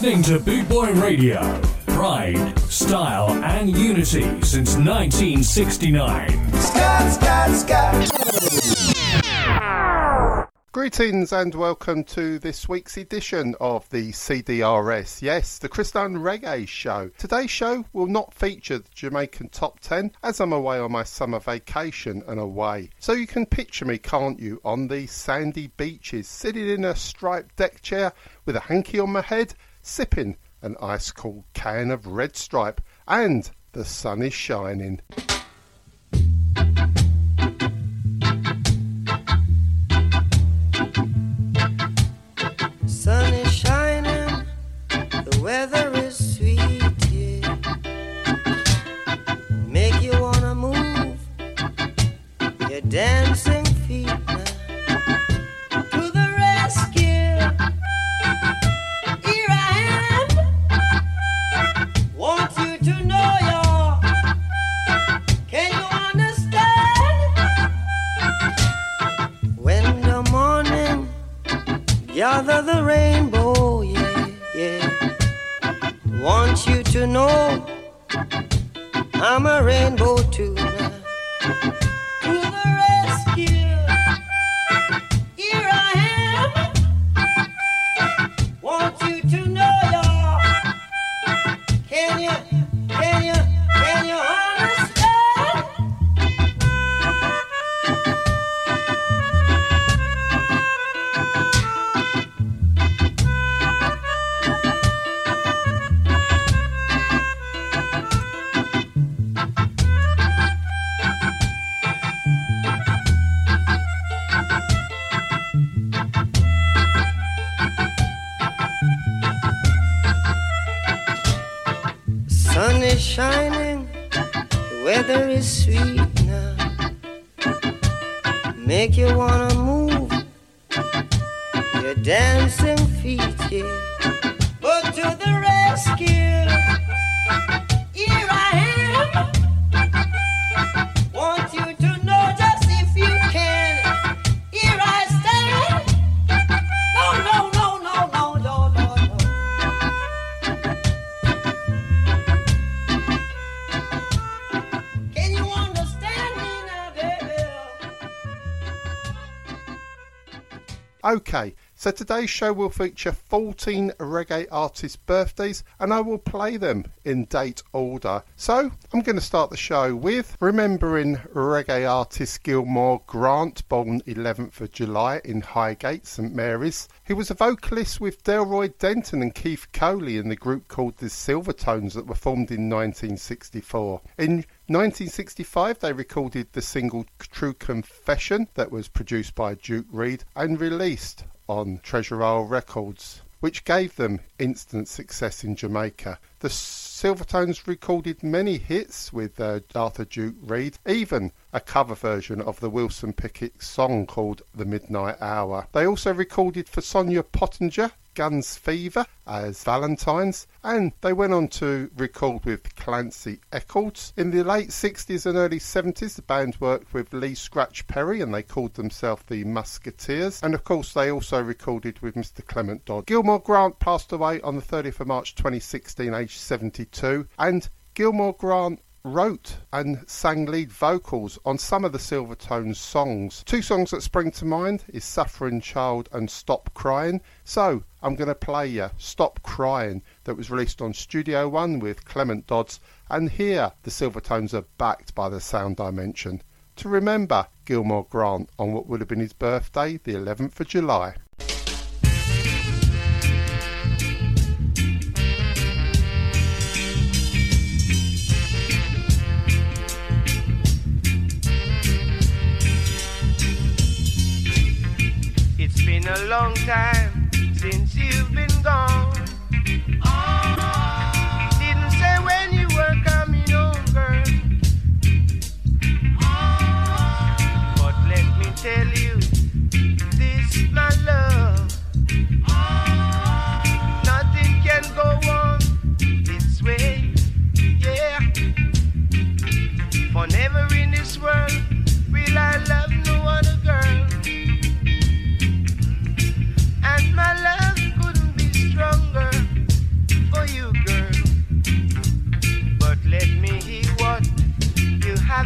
Listening to Boot Boy Radio. Pride, style, and unity since 1969. Scott, Scott, Scott. Greetings and welcome to this week's edition of the CDRS. Yes, the Christian Reggae Show. Today's show will not feature the Jamaican Top 10 as I'm away on my summer vacation and away. So you can picture me, can't you, on these sandy beaches, sitting in a striped deck chair with a hanky on my head, sipping an ice cold can of Red Stripe, and the sun is shining. Sun is shining, the weather is sweet. Make you wanna move, you're dancing gather the rainbow, yeah, yeah. Want you to know I'm a rainbow too. So today's show will feature 14 reggae artists' birthdays and I will play them in date order. So I'm going to start the show with remembering reggae artist Gilmore Grant, born 11th of July in Highgate, St Mary's. He was a vocalist with Delroy Denton and Keith Coley in the group called the Silvertones that were formed in 1964. In 1965, they recorded the single True Confession that was produced by Duke Reid and released on Treasure Isle Records, which gave them instant success in Jamaica. The Silvertones recorded many hits with uh, Arthur Duke Reid, even a cover version of the Wilson Pickett song called The Midnight Hour. They also recorded for Sonia Pottinger, Guns Fever as Valentine's, and they went on to record with Clancy Eccles. In the late 60s and early 70s, the band worked with Lee Scratch Perry and they called themselves the Musketeers. And of course, they also recorded with Mr. Clement Dodd. Gilmore Grant passed away on the 30th of March 2016, aged 72, and Gilmore Grant wrote and sang lead vocals on some of the Silvertones songs. Two songs that spring to mind is Suffering Child and Stop Crying. So I'm going to play you Stop Crying that was released on Studio One with Clement Dodds and here the Silvertones are backed by the Sound Dimension to remember Gilmore Grant on what would have been his birthday, the 11th of July. long time since you've been gone. Didn't say when you were coming home, girl. But let me tell you, this my love. Nothing can go this way, yeah. For never in this world will I love no other girl.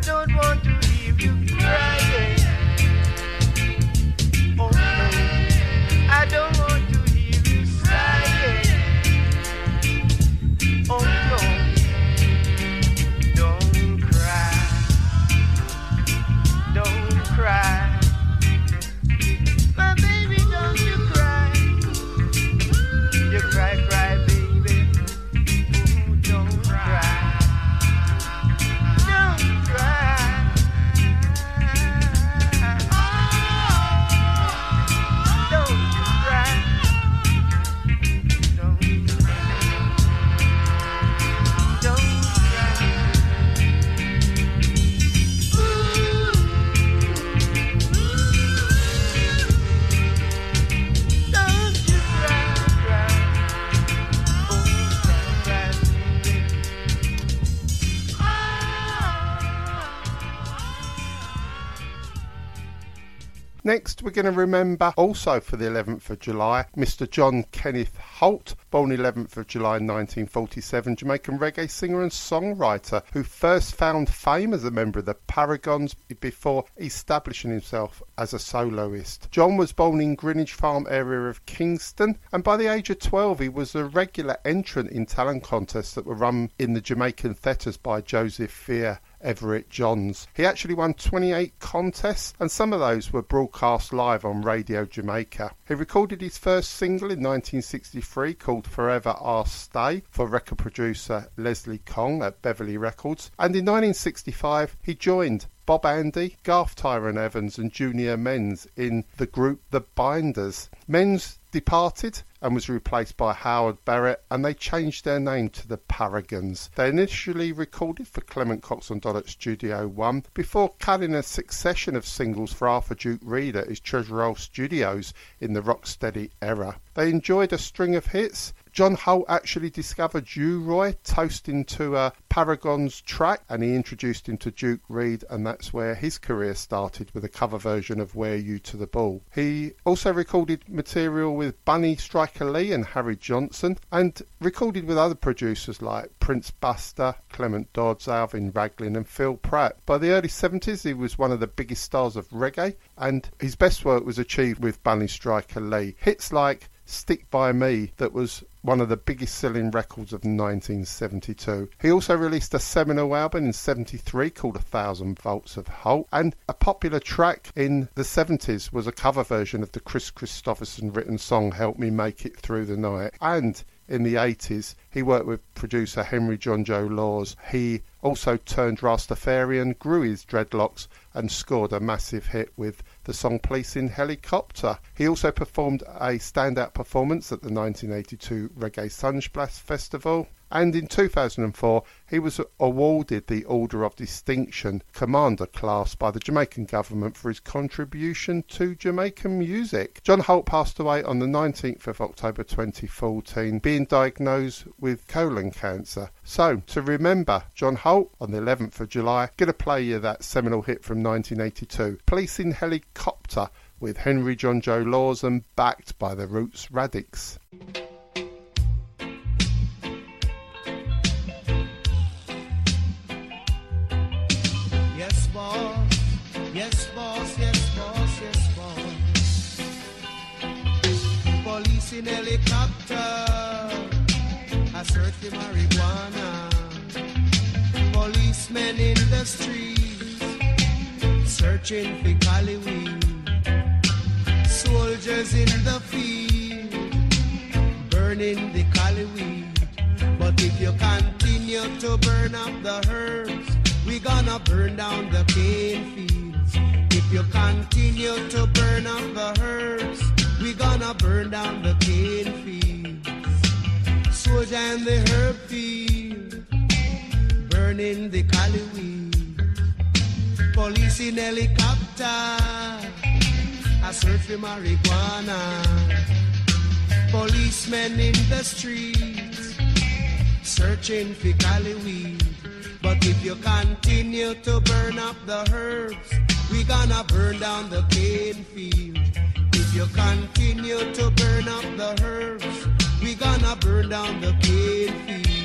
I don't want to Next, we're going to remember also for the 11th of July, Mr. John Kenneth Holt, born 11th of July 1947, Jamaican reggae singer and songwriter who first found fame as a member of the Paragons before establishing himself as a soloist. John was born in Greenwich Farm area of Kingston, and by the age of 12, he was a regular entrant in talent contests that were run in the Jamaican theatres by Joseph Vere. Everett Johns. He actually won 28 contests, and some of those were broadcast live on Radio Jamaica. He recorded his first single in 1963 called Forever I'll Stay for record producer Leslie Kong at Beverly Records, and in 1965 he joined Bob Andy, Garth Tyrone Evans, and Junior Menz in the group The Binders. Menz departed and was replaced by Howard Barrett, and they changed their name to the Paragons. They initially recorded for Clement Coxsone Dodd at Studio One before cutting a succession of singles for Arthur Duke Reid at his Treasure Roll Studios in the Rocksteady era. They enjoyed a string of hits. John Holt actually discovered U Roy toasting to a Paragons track and he introduced him to Duke Reid and that's where his career started with a cover version of Wear You to the Ball. He also recorded material with Bunny Striker Lee and Harry Johnson and recorded with other producers like Prince Buster, Clement Dodds, Alvin Ranglin and Phil Pratt. By the early 70s he was one of the biggest stars of reggae and his best work was achieved with Bunny Striker Lee. Hits like Stick By Me that was one of the biggest selling records of 1972. He also released a seminal album in 73 called A Thousand Volts of Holt and a popular track in the 70s was a cover version of the Kris Kristofferson written song Help Me Make It Through the Night and in the 80s, he worked with producer Henry Junjo Lawes. He also turned Rastafarian, grew his dreadlocks, and scored a massive hit with the song Police in Helicopter. He also performed a standout performance at the 1982 Reggae Sunsplash Festival. And in 2004, he was awarded the Order of Distinction Commander class by the Jamaican government for his contribution to Jamaican music. John Holt passed away on the 19th of October 2014, being diagnosed with colon cancer. So, to remember John Holt on the 11th of July, gonna play you that seminal hit from 1982, Police in Helicopter with Henry Junjo Lawes and backed by the Roots Radics. Yes, boss. Yes, boss. Yes, boss. Police in helicopter. I search for marijuana. Policemen in the streets. Searching for cali weed. Soldiers in the field. Burning the cali weed. But if you continue to burn up the herbs, we gonna burn down the cane fields. If you continue to burn up the herbs, we gonna burn down the cane fields. Soldier in the herb field, burning the cali weed. Police in helicopter, search for marijuana. Policemen in the streets, searching for cali weed. But if you continue to burn up the herbs, we gonna burn down the cane field. If you continue to burn up the herbs, we gonna burn down the cane fields.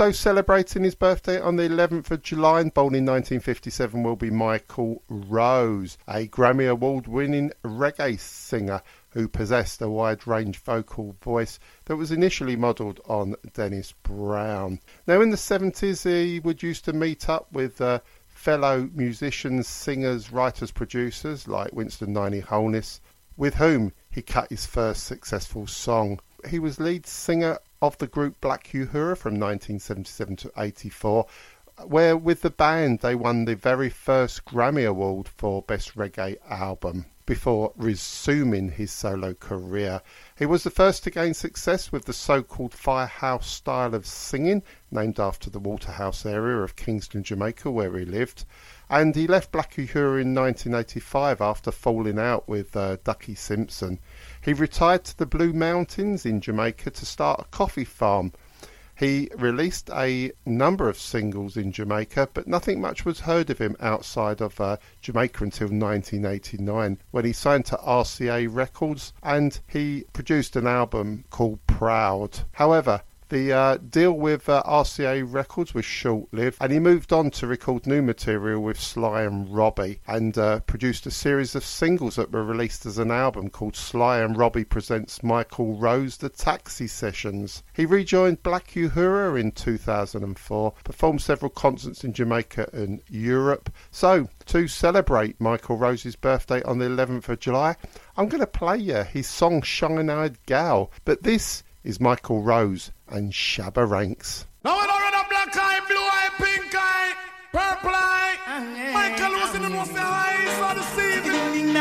Also celebrating his birthday on the 11th of July and born in 1957 will be Michael Rose, a Grammy Award winning reggae singer who possessed a wide range vocal voice that was initially modelled on Dennis Brown. Now in the 70s he would used to meet up with uh, fellow musicians, singers, writers, producers like Winston Niney Holness, with whom he cut his first successful song. He was lead singer of the group Black Uhuru from 1977 to 84, where with the band they won the very first Grammy Award for Best Reggae Album before resuming his solo career. He was the first to gain success with the so-called firehouse style of singing, named after the Waterhouse area of Kingston, Jamaica, where he lived. And he left Black Uhuru in 1985 after falling out with uh, Ducky Simpson. He retired to the Blue Mountains in Jamaica to start a coffee farm. He released a number of singles in Jamaica, but nothing much was heard of him outside of uh, Jamaica until 1989 when he signed to RCA Records and he produced an album called Proud. However, the uh, deal with uh, RCA Records was short lived, and he moved on to record new material with Sly and Robbie and uh, produced a series of singles that were released as an album called Sly and Robbie Presents Michael Rose The Taxi Sessions. He rejoined Black Uhuru in 2004, performed several concerts in Jamaica and Europe. So, to celebrate Michael Rose's birthday on the 11th of July, I'm going to play you his song Shine Eyed Gal, but this is Michael Rose and Shabba Ranks. Now we don't run a black eye, blue eye, pink eye, purple eye. Michael was in the most highs of the season.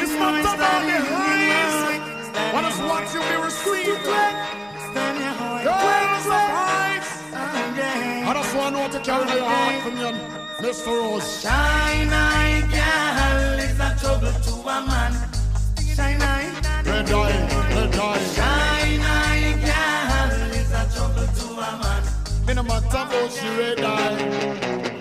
It's not about the highs. I just want you to receive Girls of highs. I just want to know to carry your heart from you, Mr. Rose. Shine eye girl is a trouble to a man. Shine eye, Red eye, red eye. shine Me no matter about she red eye.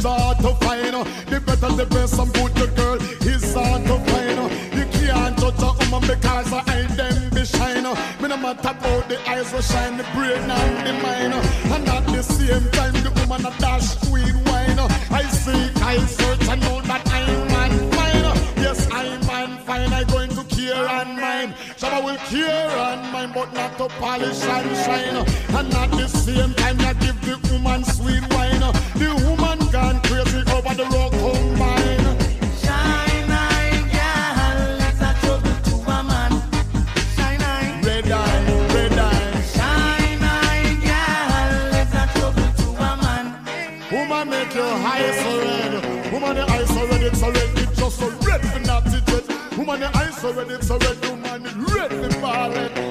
Is hard to find. The better the best some good the girl is hard to find. You can't judge a woman because her eye them be shine. Me no matter about the eyes will shine, the brain and the mind. And at the same time the woman a dash sweet wine. I see, I search, I know that I'm man fine. Yes, I'm fine. I going and mine. Shabba will care and mine, but not to polish and shine. And at the same time, I give the woman sweet wine. The woman gone crazy over the rock combine. Shine eye, girl, is a trouble to a man. Shine eye. Red eye, red eye. Shine eye, girl, is a trouble to a man. Woman make your eyes so red. Woman the eyes so red, it's so red, it's just so red so it's so woman it red for ballad.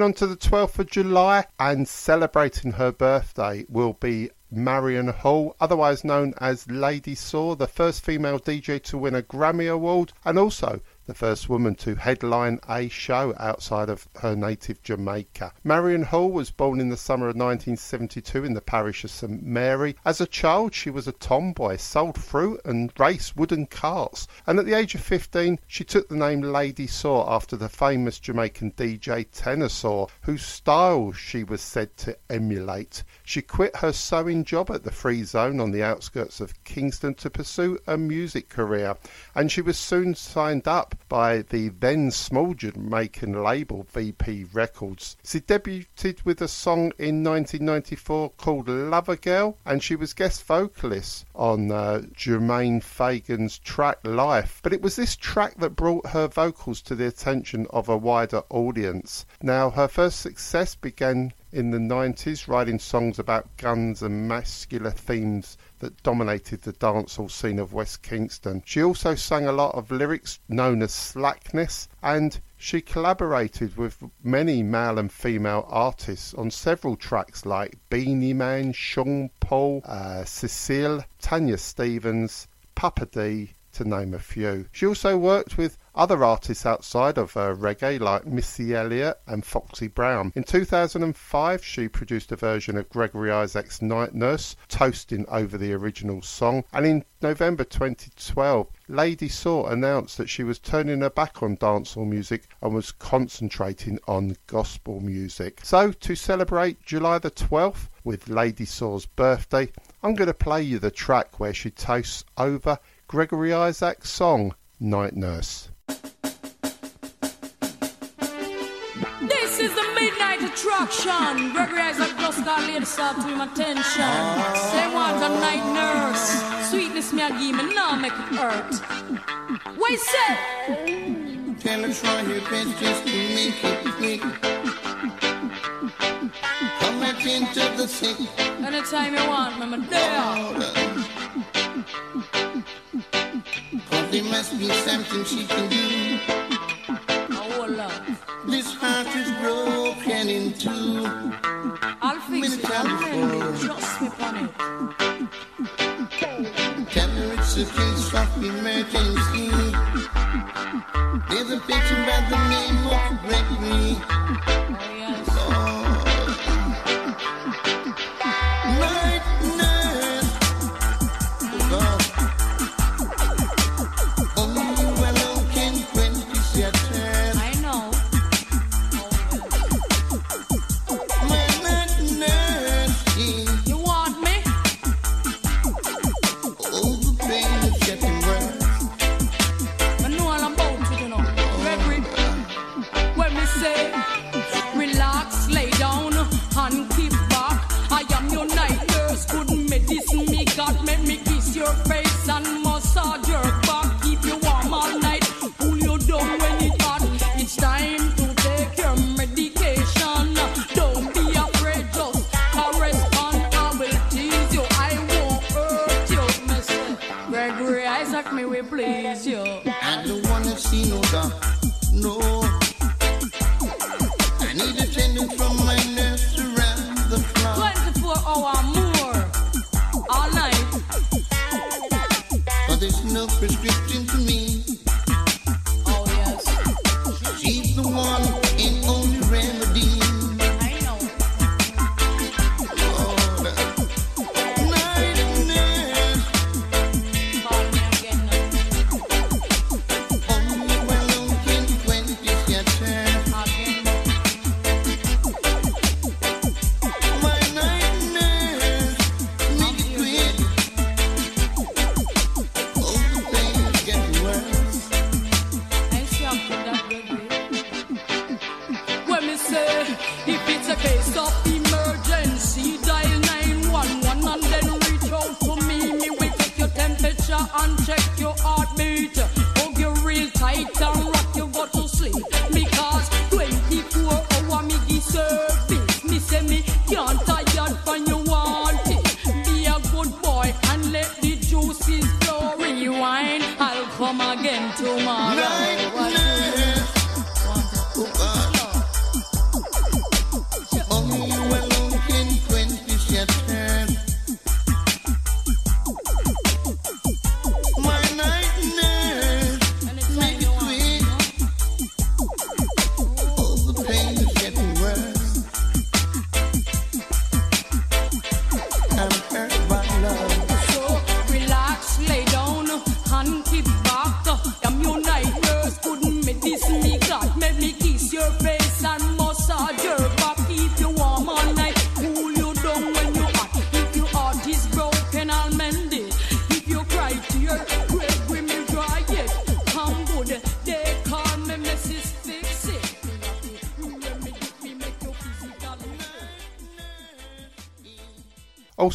Moving on to the 12th of July and celebrating her birthday will be Marion Hall, otherwise known as Lady Saw, the first female DJ to win a Grammy Award and also the first woman to headline a show outside of her native Jamaica. Marion Hall was born in the summer of 1972 in the parish of St Mary. As a child, she was a tomboy, sold fruit and raced wooden carts, and at the age of 15, she took the name Lady Saw after the famous Jamaican DJ Tenor whose style she was said to emulate. She quit her sewing job at the Free Zone on the outskirts of Kingston to pursue a music career, and she was soon signed up by the then small Jamaican label VP Records. She debuted with a song in 1994 called Lover Girl, and she was guest vocalist on uh, Jermaine Fagan's track Life. But it was this track that brought her vocals to the attention of a wider audience. Now, her first success began in the 90s, writing songs about guns and masculine themes that dominated the dancehall scene of West Kingston. She also sang a lot of lyrics known as slackness, and she collaborated with many male and female artists on several tracks like Beenie Man, Sean Paul, uh, Cecile, Tanya Stephens, Papa D, to name a few. She also worked with other artists outside of uh, reggae like Missy Elliott and Foxy Brown. In 2005, she produced a version of Gregory Isaac's Night Nurse, toasting over the original song. And in November 2012, Lady Saw announced that she was turning her back on dancehall music and was concentrating on gospel music. So, to celebrate July the 12th with Lady Saw's birthday, I'm going to play you the track where she toasts over Gregory Isaac's song Night Nurse. This is the midnight attraction. Gregory Isaac just got laid up to him attention. Say want a night nurse. Sweetness me a give me, now make it hurt. What you say? Tell her try your best just to make it quick. Come back into the sick. Anytime you want me, I'm there. There must be something she can do. Oh, love. This heart is broken in two. I'll fix it. I'll. Just me on it. Tell her it's a case of emergency. There's a patient by the name of Gregory.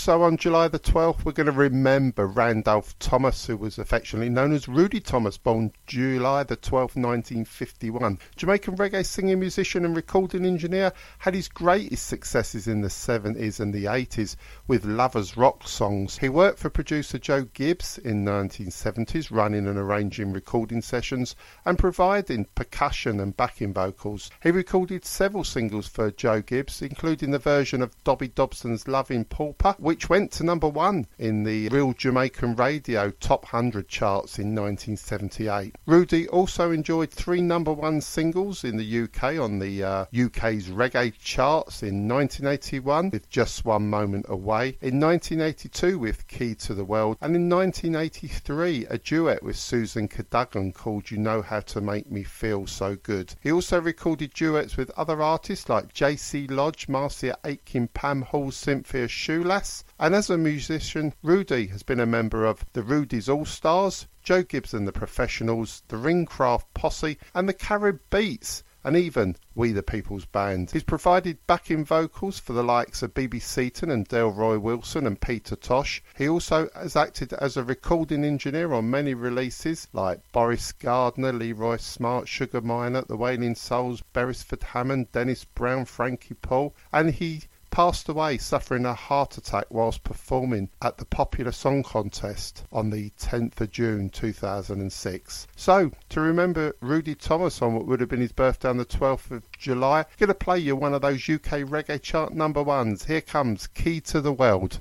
Also on July the 12th, we're going to remember Randolph Thomas, who was affectionately known as Rudy Thomas, born July the 12th, 1951. Jamaican reggae singing musician and recording engineer, had his greatest successes in the 70s and the 80s with lovers rock songs. He worked for producer Joe Gibbs in 1970s, running and arranging recording sessions and providing percussion and backing vocals. He recorded several singles for Joe Gibbs, including the version of Dobby Dobson's Loving Pauper which went to number one in the Real Jamaican Radio Top 100 charts in 1978. Rudy also enjoyed three number one singles in the UK on the uh, UK's reggae charts in 1981 with Just One Moment Away, in 1982 with Key to the World, and in 1983 a duet with Susan Cadogan called You Know How to Make Me Feel So Good. He also recorded duets with other artists like J.C. Lodge, Marcia Aitken, Pam Hall, Cynthia Schloss, and as a musician, Rudy has been a member of the Rudy's All Stars, Joe Gibson the Professionals, the Ringcraft Posse, and the Carib Beats and even We the People's Band. He's provided backing vocals for the likes of BB Seaton and Delroy Wilson and Peter Tosh. He also has acted as a recording engineer on many releases like Boris Gardiner, Leroy Smart, Sugar Minott, The Wailing Souls, Beresford Hammond, Dennis Brown, Frankie Paul, and he passed away suffering a heart attack whilst performing at the Popular Song Contest on the 10th of June 2006. So, to remember Rudy Thomas on what would have been his birthday on the 12th of July, I'm going to play you one of those UK reggae chart number ones. Here comes Key to the World.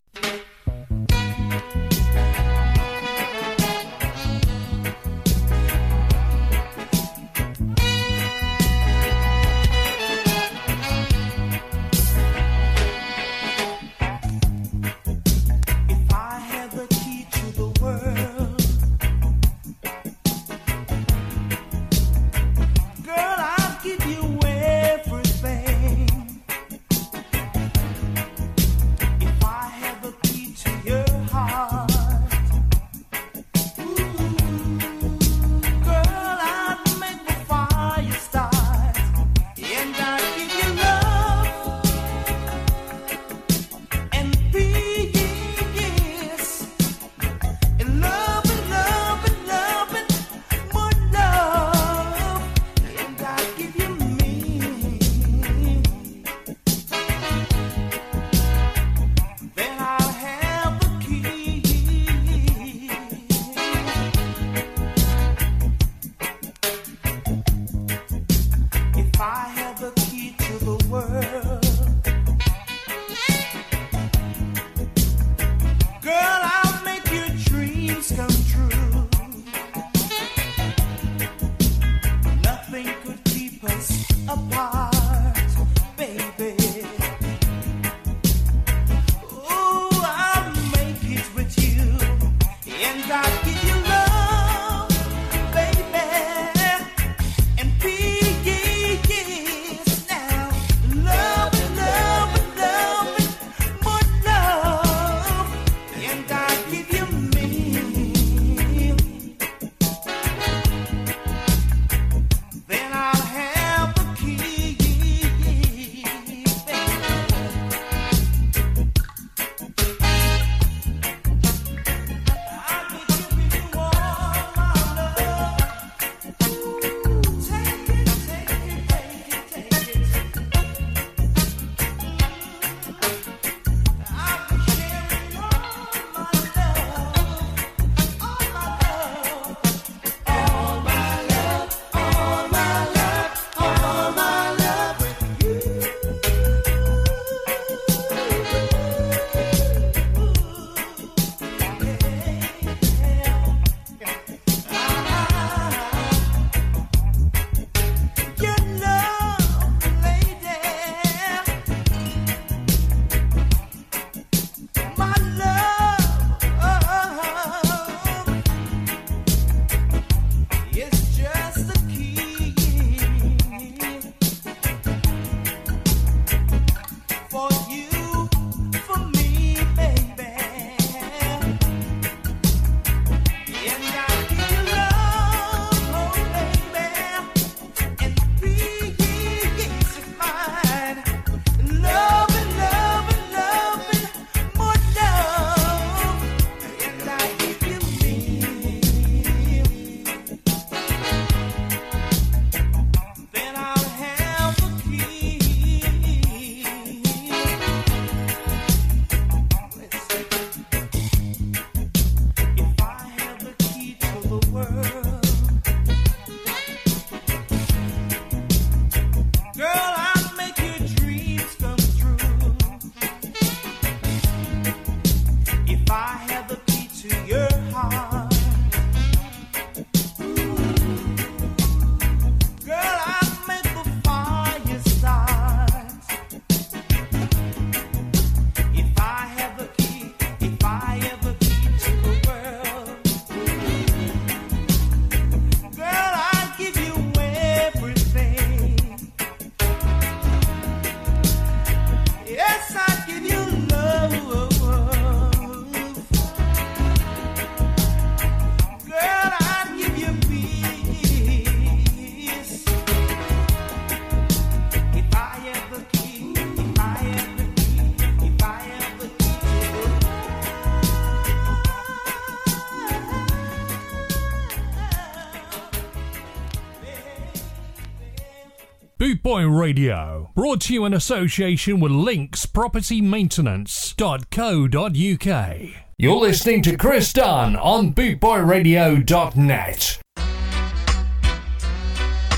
Radio, brought to you in association with Links Property Maintenance.co.uk. You're listening to Chris Dunn on bootboyradio.net.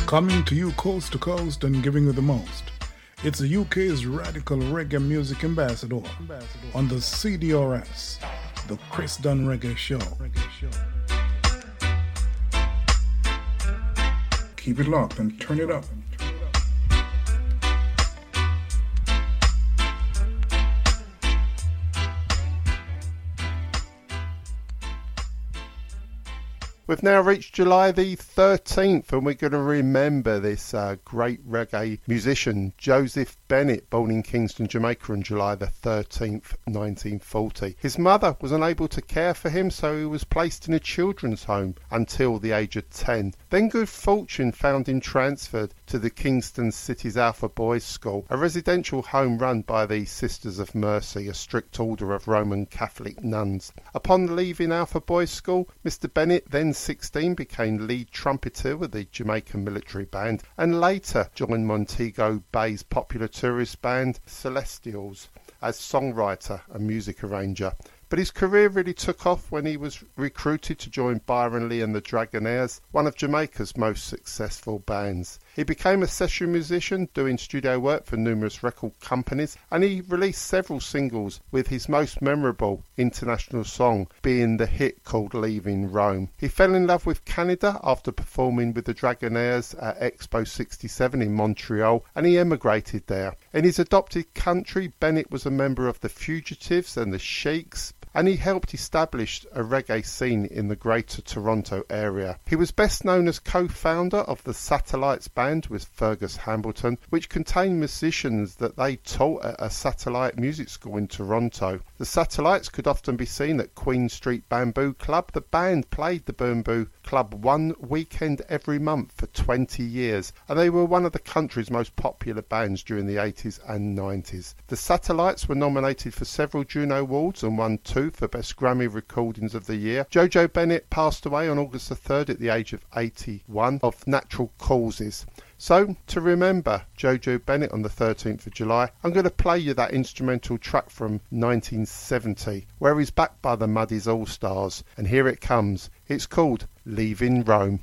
Coming to you coast to coast and giving you the most. It's the UK's radical reggae music ambassador on the CDRS, the Chris Dunn Reggae Show. Keep it locked and turn it up. We've now reached July the 13th, and we're going to remember this uh, great reggae musician, Joseph Bennett, born in Kingston, Jamaica on July the 13th, 1940. His mother was unable to care for him, so he was placed in a children's home until the age of 10. Then good fortune found him transferred to the Kingston City's Alpha Boys School, a residential home run by the Sisters of Mercy, a strict order of Roman Catholic nuns. Upon leaving Alpha Boys School, Mr. Bennett then 16 became lead trumpeter with the Jamaican military band and later joined Montego Bay's popular tourist band Celestials as songwriter and music arranger. But his career really took off when he was recruited to join Byron Lee and the Dragonaires, one of Jamaica's most successful bands. He became a session musician, doing studio work for numerous record companies, and he released several singles, with his most memorable international song being the hit called Leaving Rome. He fell in love with Canada after performing with the Dragonaires at Expo 67 in Montreal, and he emigrated there. In his adopted country, Bennett was a member of the Fugitives and the Sheiks, and he helped establish a reggae scene in the Greater Toronto area. He was best known as co-founder of the Satellites band with Fergus Hambleton, which contained musicians that they taught at a satellite music school in Toronto. The Satellites could often be seen at Queen Street Bamboo Club. The band played the Bamboo Club one weekend every month for 20 years, and they were one of the country's most popular bands during the 80s and 90s. The Satellites were nominated for several Juno Awards and won two for Best Grammy Recordings of the Year. Jojo Bennett passed away on August the 3rd at the age of 81 of natural causes. So, to remember Jojo Bennett on the 13th of July, I'm going to play you that instrumental track from 1970, where he's backed by the Mudie's All Stars, and here it comes. It's called Leaving Rome.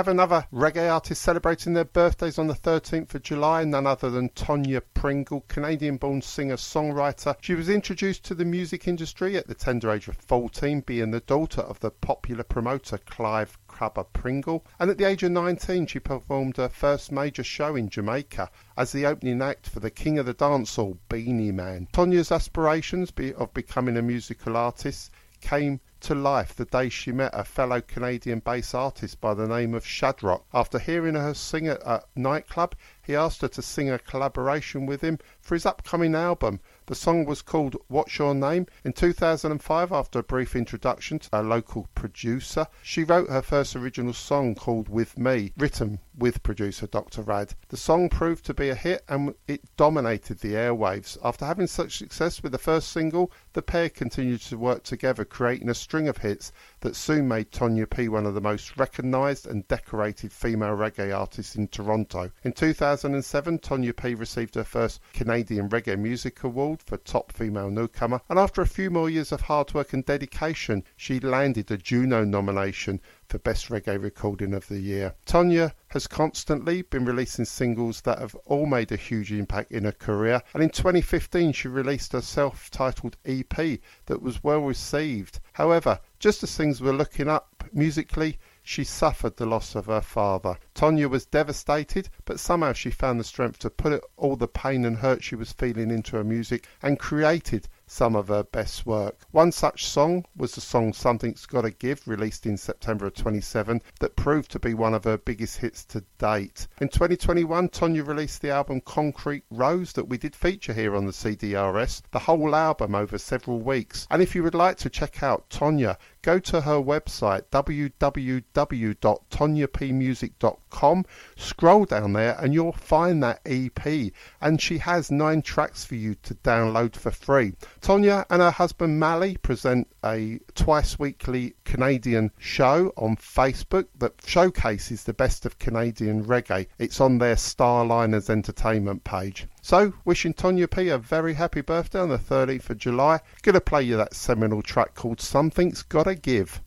Have another reggae artist celebrating their birthdays on the 13th of July, none other than Tonya Pringle, Canadian born singer songwriter. She was introduced to the music industry at the tender age of 14, being the daughter of the popular promoter Clive Crabber Pringle, and at the age of 19 she performed her first major show in Jamaica as the opening act for the king of the dancehall, Beenie Man. Tonya's aspirations of becoming a musical artist came to life the day she met a fellow Canadian bass artist by the name of Shadrock. After hearing her sing at a nightclub, he asked her to sing a collaboration with him for his upcoming album. The song was called What's Your Name? In 2005, after a brief introduction to a local producer, she wrote her first original song called With Me, written with producer Dr. Rad. The song proved to be a hit and it dominated the airwaves. After having such success with the first single, the pair continued to work together, creating a string of hits that soon made Tonya P one of the most recognised and decorated female reggae artists in Toronto. In 2007, Tonya P received her first Canadian Reggae Music Award for Top Female Newcomer, and after a few more years of hard work and dedication, she landed a Juno nomination for Best Reggae Recording of the Year. Tonya has constantly been releasing singles that have all made a huge impact in her career, and in 2015 she released her self-titled EP that was well received. However, just as things were looking up musically, she suffered the loss of her father. Tonya was devastated, but somehow she found the strength to put all the pain and hurt she was feeling into her music and created some of her best work. One such song was the song Something's Gotta Give, released in September of 27, that proved to be one of her biggest hits to date. In 2021, Tonya released the album Concrete Rose that we did feature here on the CDRS, the whole album over several weeks. And if you would like to check out Tonya, go to her website www.tonyapmusic.com scroll down there and you'll find that EP and she has nine tracks for you to download for free. Tonya and her husband Mally present a twice weekly Canadian show on Facebook that showcases the best of Canadian reggae. It's on their Starliners Entertainment page so, wishing Tonya P a very happy birthday on the 13th of July. Gonna play you that seminal track called Something's Gotta Give.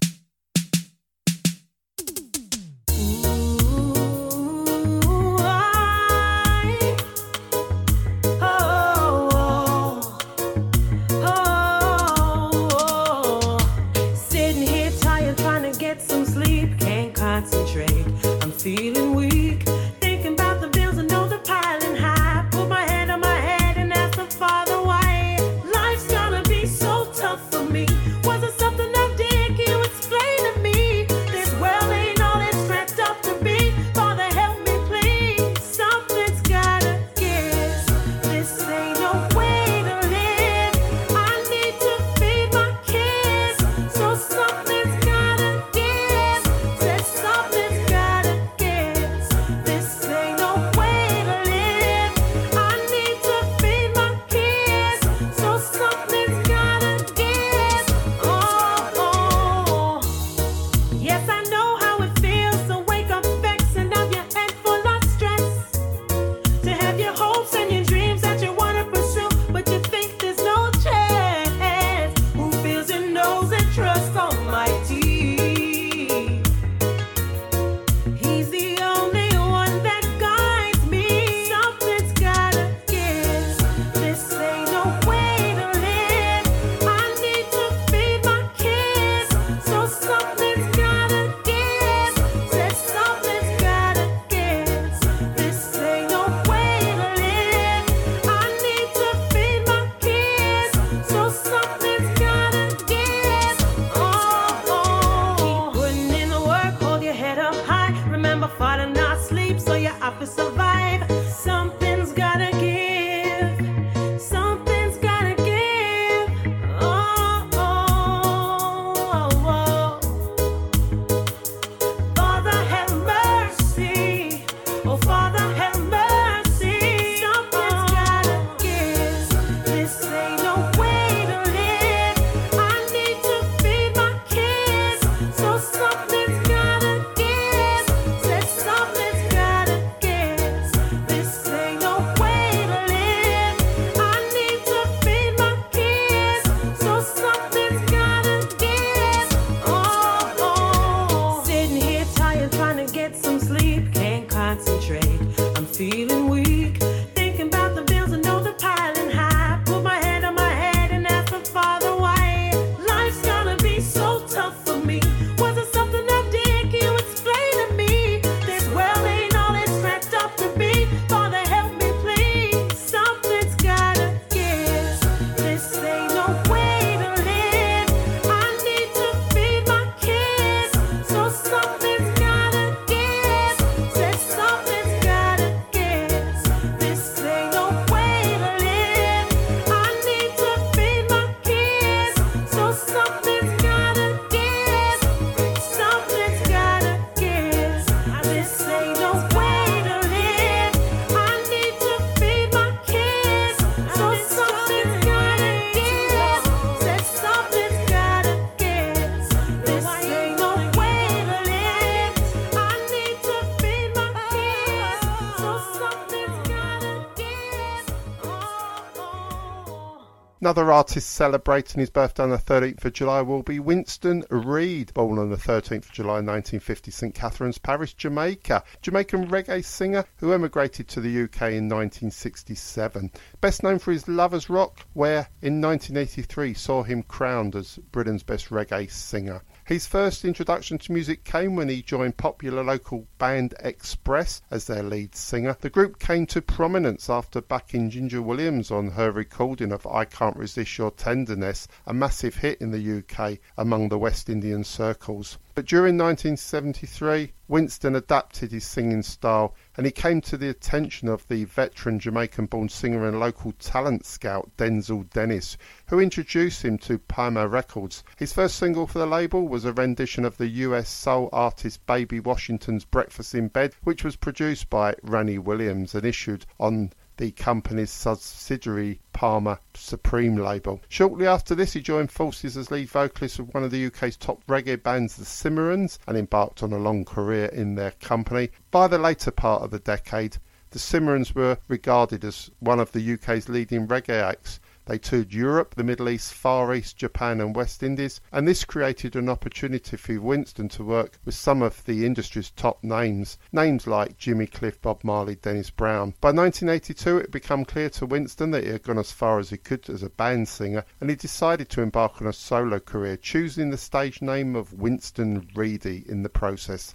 Another artist celebrating his birthday on the 13th of July will be Winston Reed, born on the 13th of July 1950, St Catherine's Parish, Jamaica. Jamaican reggae singer who emigrated to the UK in 1967. Best known for his Lovers Rock, where in 1983 saw him crowned as Britain's best reggae singer. His first introduction to music came when he joined popular local band Express as their lead singer. The group came to prominence after backing Ginger Williams on her recording of I Can't Resist Your Tenderness, a massive hit in the UK among the West Indian circles. But during 1973, Winston adapted his singing style and he came to the attention of the veteran Jamaican born singer and local talent scout Denzil Dennis, who introduced him to Pama Records. His first single for the label was a rendition of the US soul artist Baby Washington's Breakfast in Bed, which was produced by Ronnie Williams and issued on the company's subsidiary Pama Supreme label. Shortly after this, he joined forces as lead vocalist of one of the UK's top reggae bands, the Cimarrons, and embarked on a long career in their company. By the later part of the decade, the Cimarrons were regarded as one of the UK's leading reggae acts. They toured Europe, the Middle East, Far East, Japan, and West Indies, and this created an opportunity for Winston to work with some of the industry's top names, names like Jimmy Cliff, Bob Marley, Dennis Brown. By 1982, it had become clear to Winston that he had gone as far as he could as a band singer, and he decided to embark on a solo career, choosing the stage name of Winston Reedy in the process.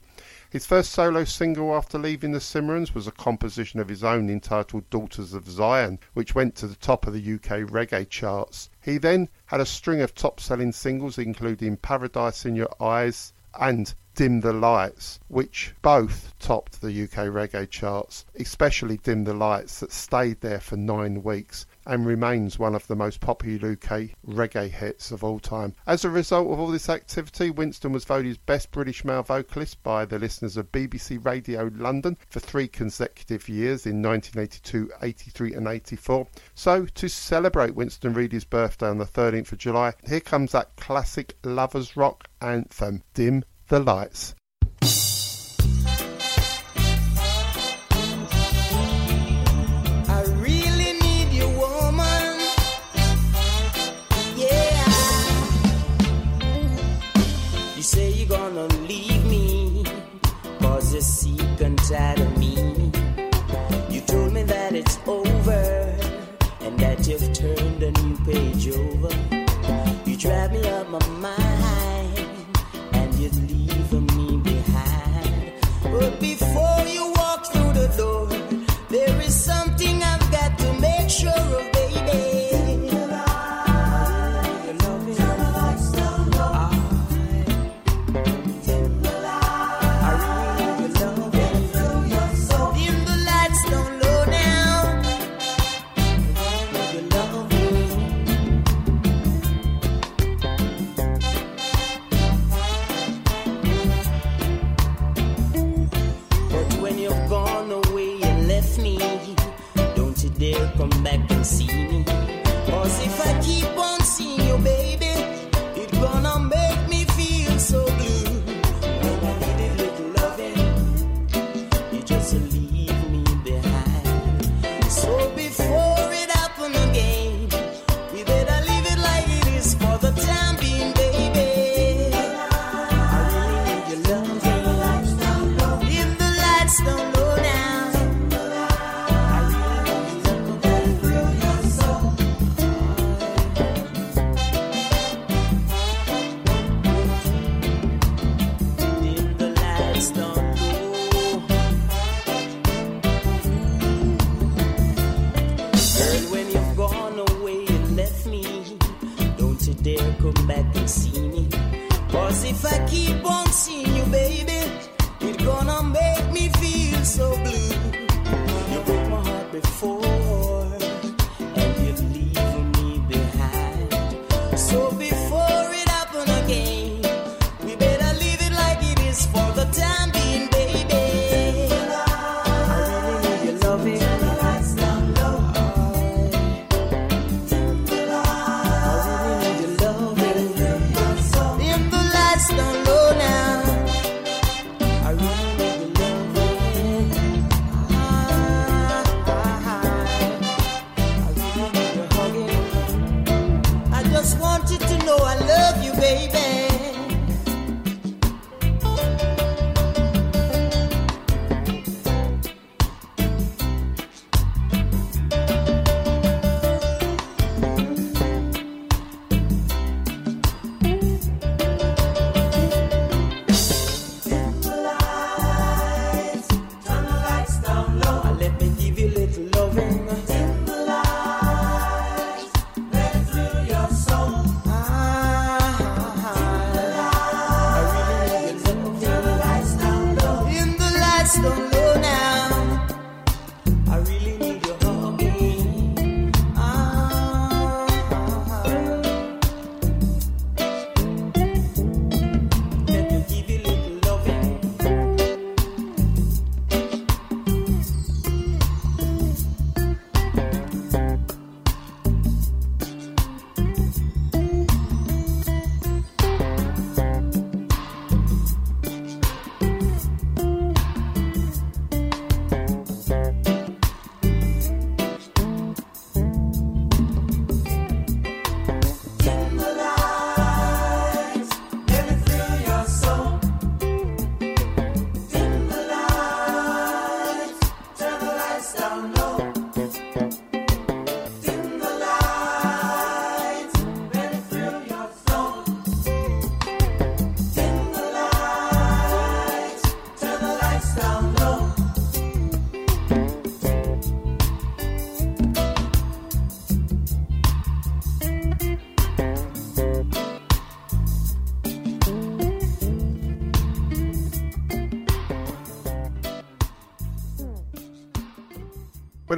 His first solo single after leaving the Cimarrons was a composition of his own entitled Daughters of Zion, which went to the top of the UK reggae charts. He then had a string of top selling singles, including Paradise in Your Eyes and Dim the Lights, which both topped the UK reggae charts, especially Dim the Lights, that stayed there for nine weeks and remains one of the most popular UK reggae hits of all time. As a result of all this activity, Winston was voted Best British Male Vocalist by the listeners of BBC Radio London for three consecutive years in 1982, 83 and 84. So, to celebrate Winston Reedy's birthday on the 13th of July, here comes that classic lovers rock anthem, Dim the Lights.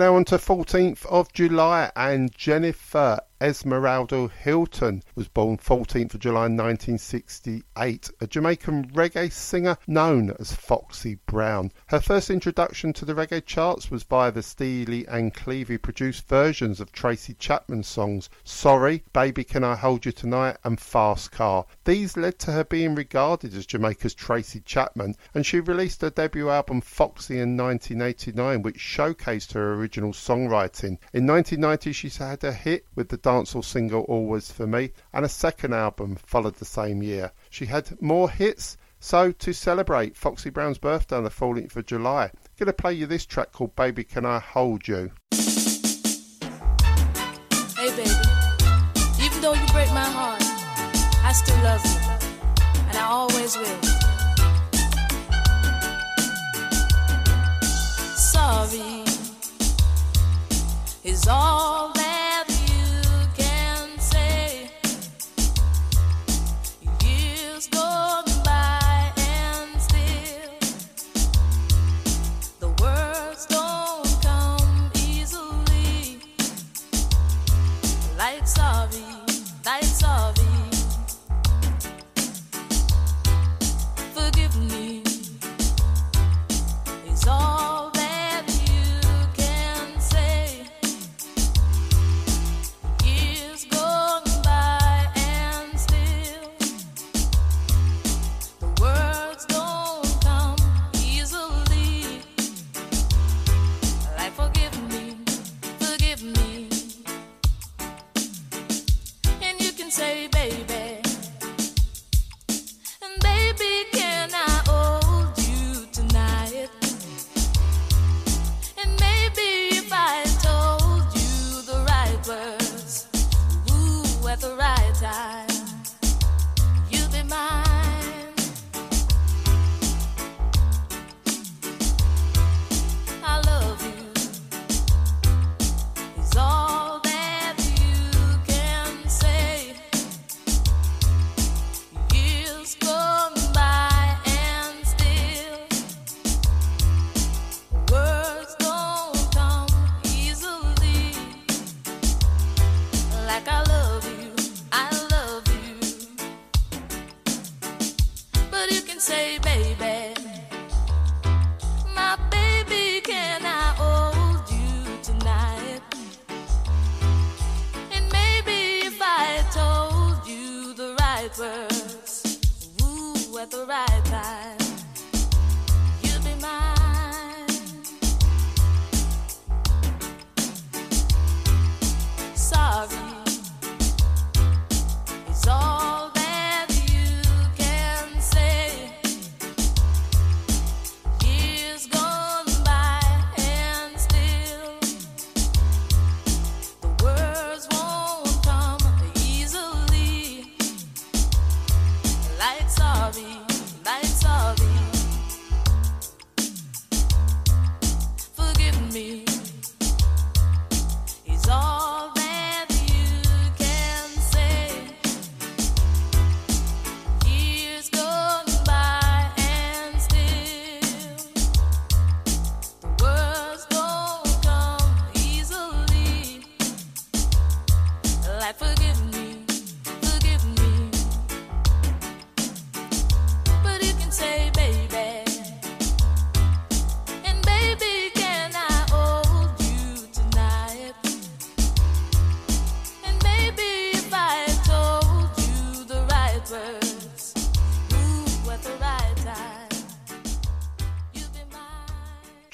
Now on to 14th of July, and Jennifer Esmeralda Hilton was born 14th of July 1968, a Jamaican reggae singer known as Foxy Brown. Her first introduction to the reggae charts was via the Steely and Clevie produced versions of Tracy Chapman's songs Sorry, Baby Can I Hold You Tonight, and Fast Car. These led to her being regarded as Jamaica's Tracy Chapman, and she released her debut album Foxy in 1989, which showcased her original songwriting. In 1990, she had a hit with the dancehall single Always For Me, and a second album followed the same year. She had more hits, so to celebrate Foxy Brown's birthday on the 14th of July, I'm going to play you this track called Baby Can I Hold You. Hey, baby. Even though you break my heart, I still love you. And I always will. Sorry is all that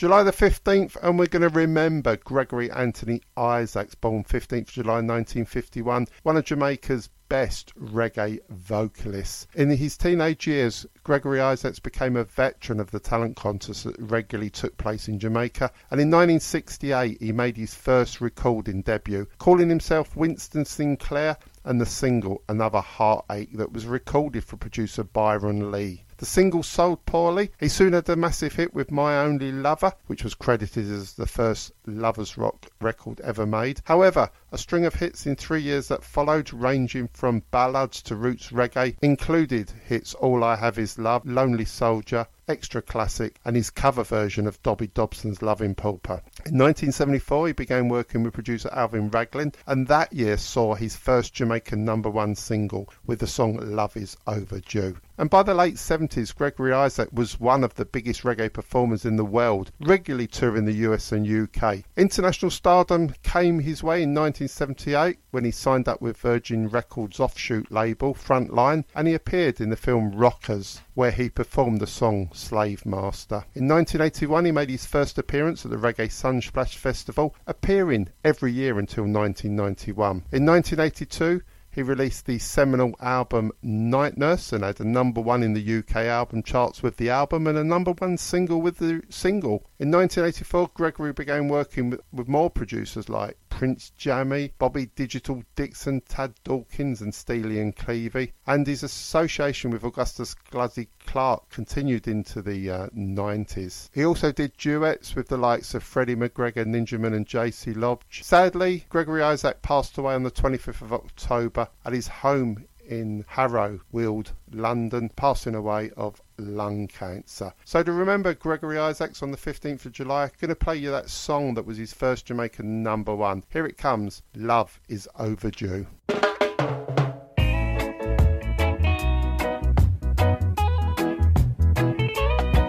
July the 15th, and we're going to remember Gregory Anthony Isaacs, born 15th July 1951, one of Jamaica's best reggae vocalists. In his teenage years, Gregory Isaacs became a veteran of the talent contests that regularly took place in Jamaica, and in 1968 he made his first recording debut, calling himself Winston Sinclair, and the single Another Heartache that was recorded for producer Byron Lee. The single sold poorly. He soon had a massive hit with My Only Lover, which was credited as the first lovers rock record ever made. However, a string of hits in three years that followed, ranging from ballads to roots reggae, included hits All I Have Is Love, Lonely Soldier, extra classic, and his cover version of Dobby Dobson's Loving Pauper. In 1974, he began working with producer Alvin Ranglin, and that year saw his first Jamaican number one single with the song Love is Overdue. And by the late 70s, Gregory Isaac was one of the biggest reggae performers in the world, regularly touring the US and UK. International stardom came his way in 1978 when he signed up with Virgin Records offshoot label Frontline and he appeared in the film Rockers where he performed the song Slave Master. In 1981 he made his first appearance at the Reggae Sunsplash Festival, appearing every year until 1991. In 1982 he released the seminal album Night Nurse and had a number one in the UK album charts with the album and a number one single with the single. In 1984, Gregory began working with, with more producers like Prince Jammy, Bobby Digital Dixon, Tad Dawkins, and Steely and Clevie. And his association with Augustus Gussie Clarke continued into the uh, 90s. He also did duets with the likes of Freddie McGregor, Ninjaman, and JC Lodge. Sadly, Gregory Isaac passed away on the 25th of October at his home in Harrow, Weald, London, passing away of lung cancer. So to remember Gregory Isaacs on the 15th of July, I'm going to play you that song that was his first Jamaican number one. Here it comes, Love is Overdue.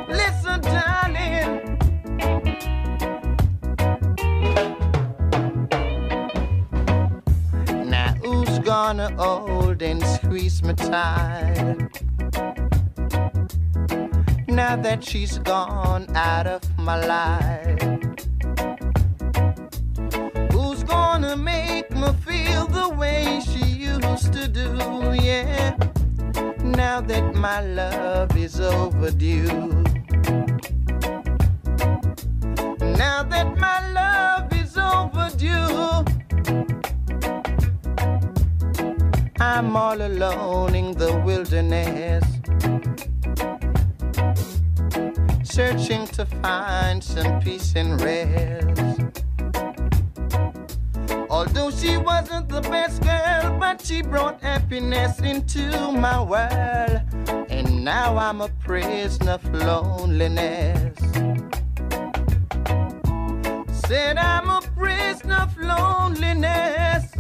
Listen, darling. Now who's gonna hold and squeeze me tight? Now that she's gone out of my life. Who's gonna make me feel the way she used to do? Yeah. Now that my love is overdue. Now that my love is overdue. I'm all alone in the wilderness. Searching to find some peace and rest. Although she wasn't the best girl, but she brought happiness into my world. And now I'm a prisoner of loneliness. Said I'm a prisoner of loneliness.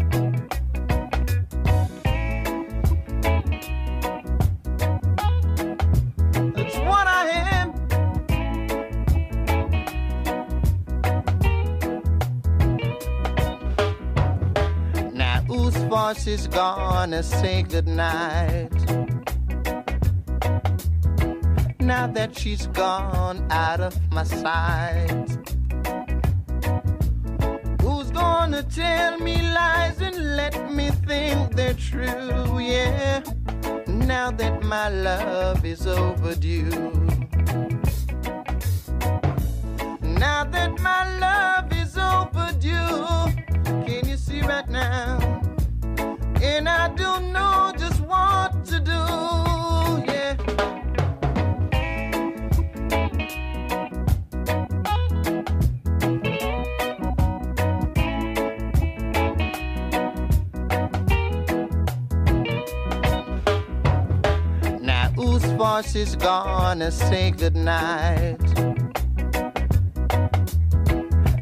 Voice is gonna say goodnight? Now that she's gone out of my sight. Who's gonna tell me lies and let me think they're true? Yeah, now that my love is overdue. Now that my love is overdue, can you see right now? And I don't know just what to do. Yeah. Now whose voice is gonna say goodnight?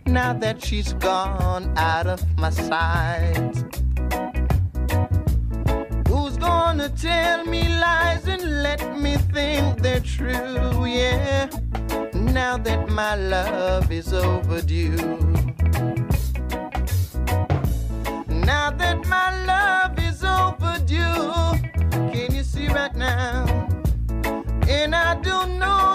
Now that she's gone out of my sight. Who's gonna tell me lies and let me think they're true? Yeah. Now that my love is overdue. Now that my love is overdue, can you see right now? And I don't know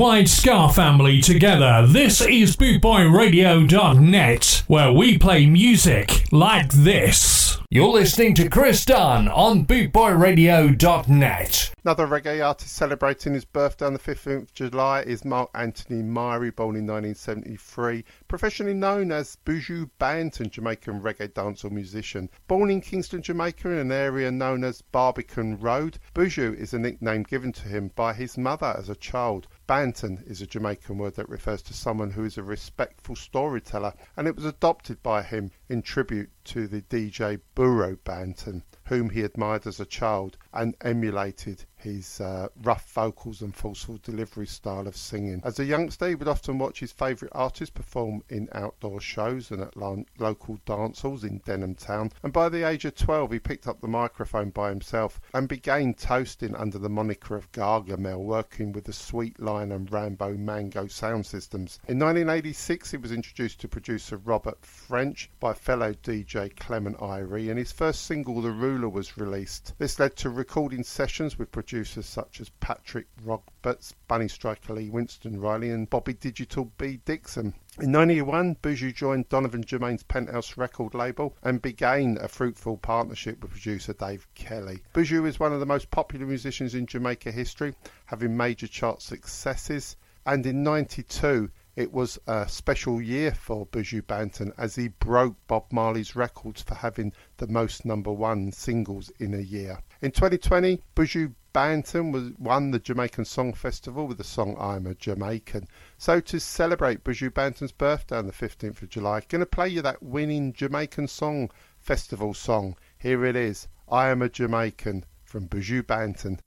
worldwide Ska family together. This is BootboyRadio.net, where we play music like this. You're listening to Chris Dunn on BootboyRadio.net. Another reggae artist celebrating his birthday on the 15th of July is Mark Anthony Myrie, born in 1973, professionally known as Buju Banton, Jamaican reggae dancehall musician. Born in Kingston, Jamaica, in an area known as Barbican Road, Buju is a nickname given to him by his mother as a child. Banton is a Jamaican word that refers to someone who is a respectful storyteller, and it was adopted by him in tribute to the DJ Burro Banton, whom he admired as a child and emulated his uh, rough vocals and forceful delivery style of singing. As a youngster, he would often watch his favourite artists perform in outdoor shows and at lo- local dance halls in Denham Town. And by the age of 12, he picked up the microphone by himself and began toasting under the moniker of Gargamel, working with the Sweet Lion and Rambo Mango sound systems. In 1986, he was introduced to producer Robert French by fellow DJ Clement Irie, and his first single, The Ruler, was released. This led to recording sessions with producers such as Patrick Roberts, Bunny Striker Lee, Winston Riley, and Bobby Digital B. Dixon. In 1991, Buju joined Donovan Germain's Penthouse record label and began a fruitful partnership with producer Dave Kelly. Buju is one of the most popular musicians in Jamaica history, having major chart successes, and in 92 it was a special year for Buju Banton as he broke Bob Marley's records for having the most number one singles in a year. In 2020, Buju Banton was, won the Jamaican Song Festival with the song I'm a Jamaican. So to celebrate Buju Banton's birthday on the 15th of July, going to play you that winning Jamaican Song Festival song. Here it is, I am a Jamaican from Buju Banton.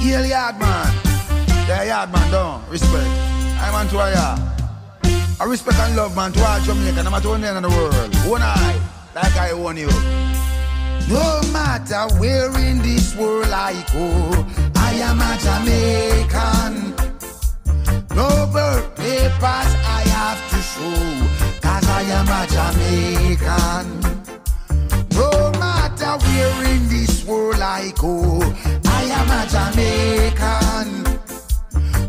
Yard man. Yeah, yard man, don't respect. I man to a yard. I respect and love man to all Jamaica, no matter where in the world. One eye, like I own you. No matter where in this world I go, I am a Jamaican. No birth papers I have to show, cause I am a Jamaican. No matter where in this world I go, I am a Jamaican.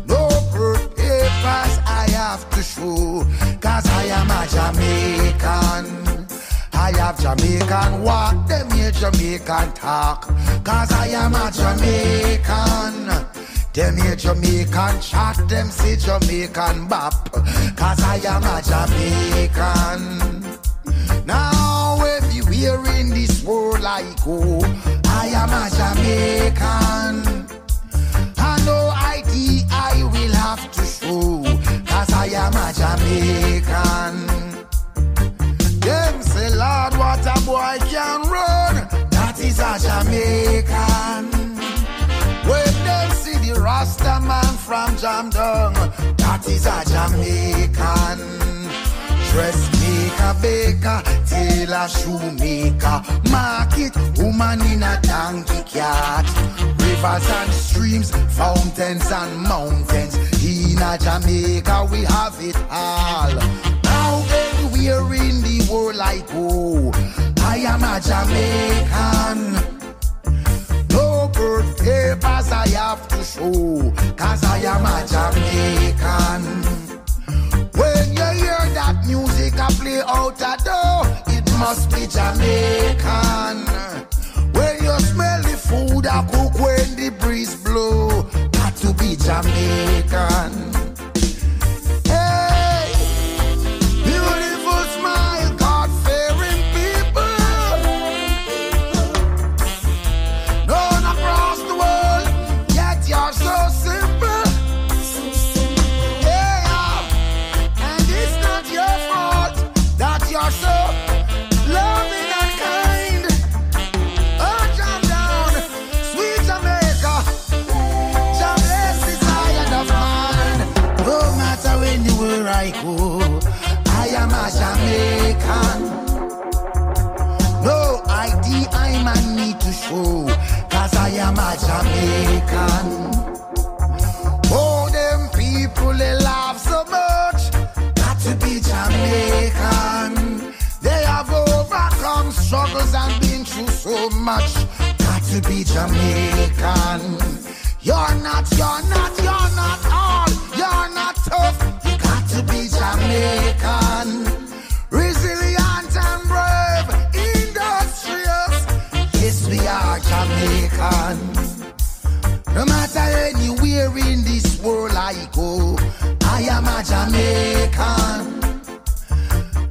No birth papers I have to show, cause I am a Jamaican. I have Jamaican walk, them Jamaican talk, cause I am a Jamaican. Them here Jamaican chat, them say Jamaican bop, cause I am a Jamaican. Now everywhere in this world I go, oh, I am a Jamaican. And no ID I will have to show, cause I am a Jamaican. Them say, Lord, what a boy can run, is a Jamaican. When them see the Rasta man from Jamdung, that is a Jamaican. Dressmaker, baker, tailor, shoemaker, market, woman in a donkey cart. Rivers and streams, fountains and mountains. In a Jamaica, we have it all. Now anywhere in the world I go, oh, I am a Jamaican. No birth papers I have to show, cause I am a Jamaican. When you hear that music I play out a door, it must be Jamaican. When you smell the food I cook when the breeze blow, got to be Jamaican. Cause I am a Jamaican. Oh, them people they laugh so much, got to be Jamaican. They have overcome struggles and been through so much, got to be Jamaican. You're not, you're not, you're not all. You're not tough. You got to be Jamaican. Jamaican. No matter anywhere in this world I go, I am a Jamaican.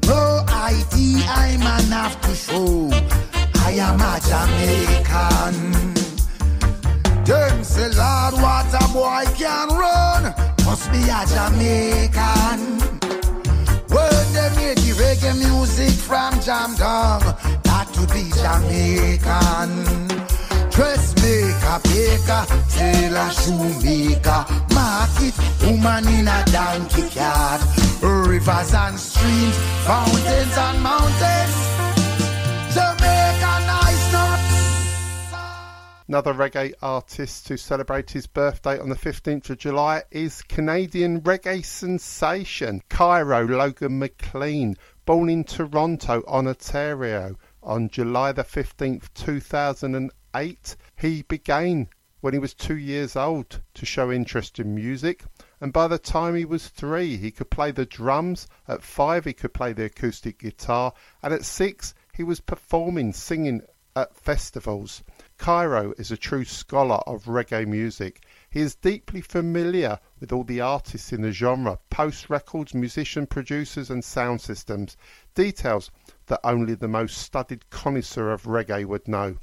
No ID, I'm an have to show. I am a Jamaican. Them say, Lord, what a boy can run, must be a Jamaican. When they make the reggae music from Jam Dong, got to be Jamaican. Dressmaker, baker, tailor, shoemaker, market, woman in a donkey cart, rivers and streams, fountains and mountains. Jamaica nice, no Another reggae artist to celebrate his birthday on the 15th of July is Canadian reggae sensation Cairo Logan McLean, born in Toronto, Ontario on July the 15th, 2008. He began when he was two years old to show interest in music, and by the time he was three, he could play the drums. At five, he could play the acoustic guitar, and at six, he was performing, singing at festivals. Cairo is a true scholar of reggae music. He is deeply familiar with all the artists in the genre, post records, musician producers, and sound systems, details that only the most studied connoisseur of reggae would know.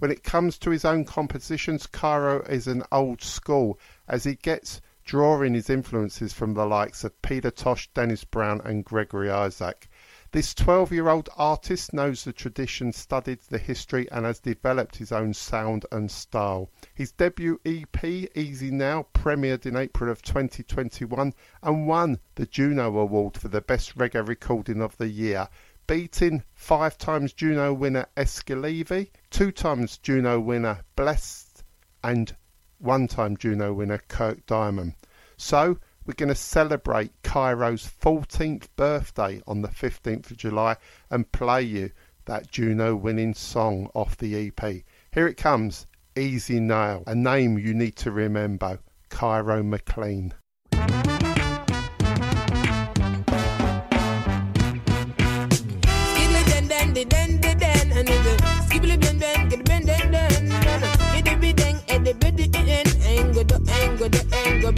When it comes to his own compositions, Cairo is an old school as he gets drawing his influences from the likes of Peter Tosh, Dennis Brown, and Gregory Isaac. This 12 year old artist knows the tradition, studied the history, and has developed his own sound and style. His debut EP, Easy Now, premiered in April of 2021 and won the Juno Award for the Best Reggae Recording of the Year, beating five times Juno winner Exco Levi, two times Juno winner Blessed, and one time Juno winner Kirk Diamond. So, we're going to celebrate Cairo's 14th birthday on the 15th of July and play you that Juno winning song off the EP. Here it comes Easy Now, a name you need to remember Cairo McLean. Skibbly the the angle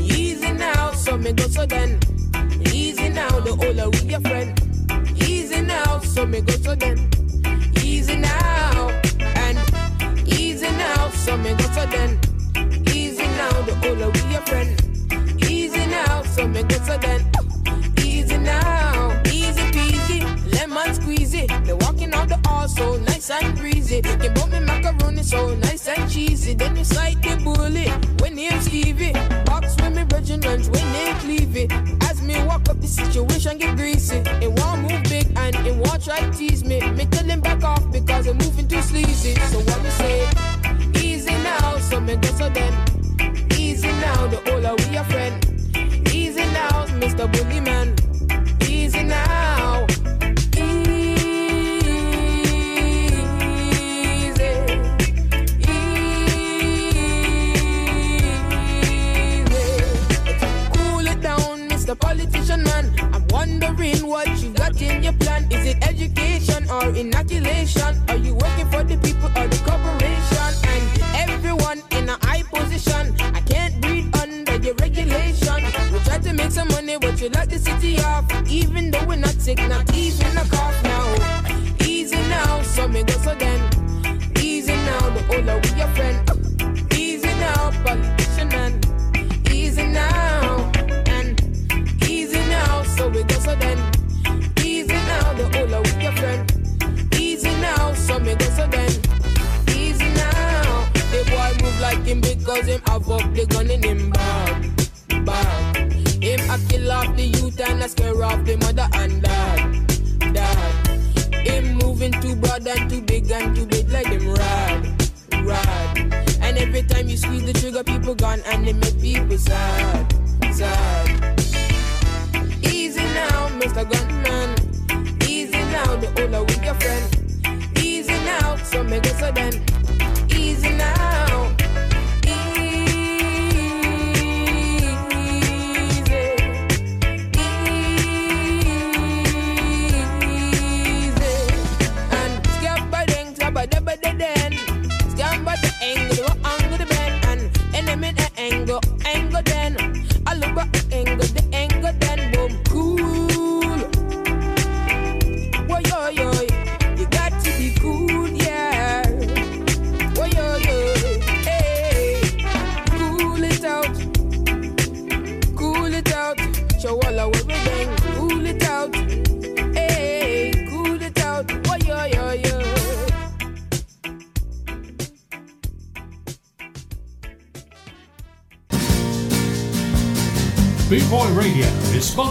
easy now so me go so then easy now the older with your friend easy now so me go so then easy now and easy now so me go so then easy now the older with your friend easy now so me go so then so nice and breezy. You bought me macaroni so nice and cheesy. Then you sight the bully when name Stevie box with me lunch when name Clevey as me walk up the situation get greasy. It won't move big and it won't try tease me. Me tell him back off because I'm moving too sleazy. So what me say? Easy now so me go so them. easy now the older we your friend easy now Mr. Bully Man. Easy now in your plan. Is it education or inoculation? Are you working for the people or the corporation? And everyone in a high position. I can't breathe under your regulation. We try to make some money, but you lock the city off. Even though we're not sick, not even a cough now. Easy now, so me go so then. Easy now, the older we your friend. So me go so. Easy now, the boy move like him because him have up the gun in him bag, bag. Him a kill off the youth and a scare off the mother and dad, dad. Him moving too broad and too big and too big like them rad, rad. And every time you squeeze the trigger, people gone and they make people sad, sad. Easy now, Mr. Gunman. Easy now, the older with your friend. Make it so then. Easy now.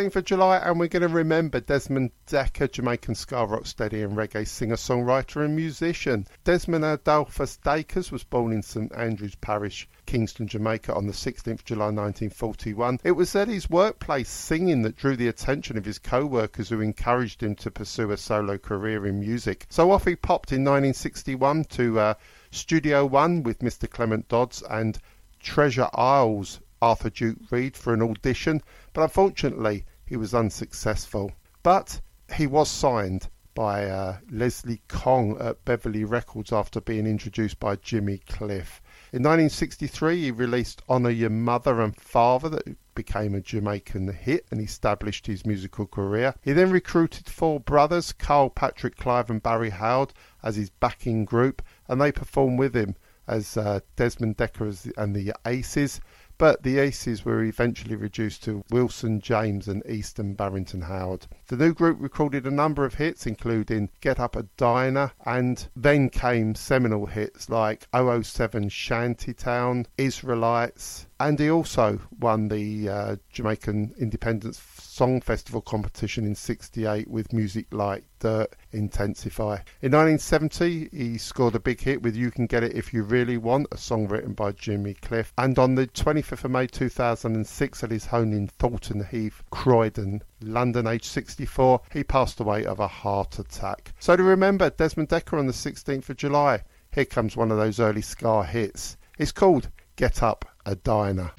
16th of July, and we're going to remember Desmond Dekker, Jamaican ska rocksteady and reggae singer, songwriter, and musician. Desmond Adolphus Dacres was born in St Andrews Parish, Kingston, Jamaica, on the 16th of July 1941. It was at his workplace singing that drew the attention of his co workers who encouraged him to pursue a solo career in music. So off he popped in 1961 to uh, Studio One with Mr. Clement Dodds and Treasure Isles Arthur Duke Reid for an audition, but unfortunately he was unsuccessful. But he was signed by uh, Leslie Kong at Beverly Records after being introduced by Jimmy Cliff. In 1963, he released Honor Your Mother and Father, that became a Jamaican hit and established his musical career. He then recruited four brothers, Carl, Patrick, Clive, and Barry Howard, as his backing group, and they performed with him as uh, Desmond Dekker and the Aces but the Aces were eventually reduced to Wilson James and Easton Barrington Howard. The new group recorded a number of hits, including Get Up a Diner, and then came seminal hits like 007 Shantytown, Israelites, and he also won the uh, Jamaican Independence Song Festival competition in 68 with music like Dirt Intensify. In 1970, he scored a big hit with You Can Get It If You Really Want, a song written by Jimmy Cliff. And on the 25th of May 2006, at his home in Thornton Heath, Croydon, London, aged 64, he passed away of a heart attack. So to remember Desmond Dekker on the 16th of July, here comes one of those early ska hits. It's called Get Up Edina.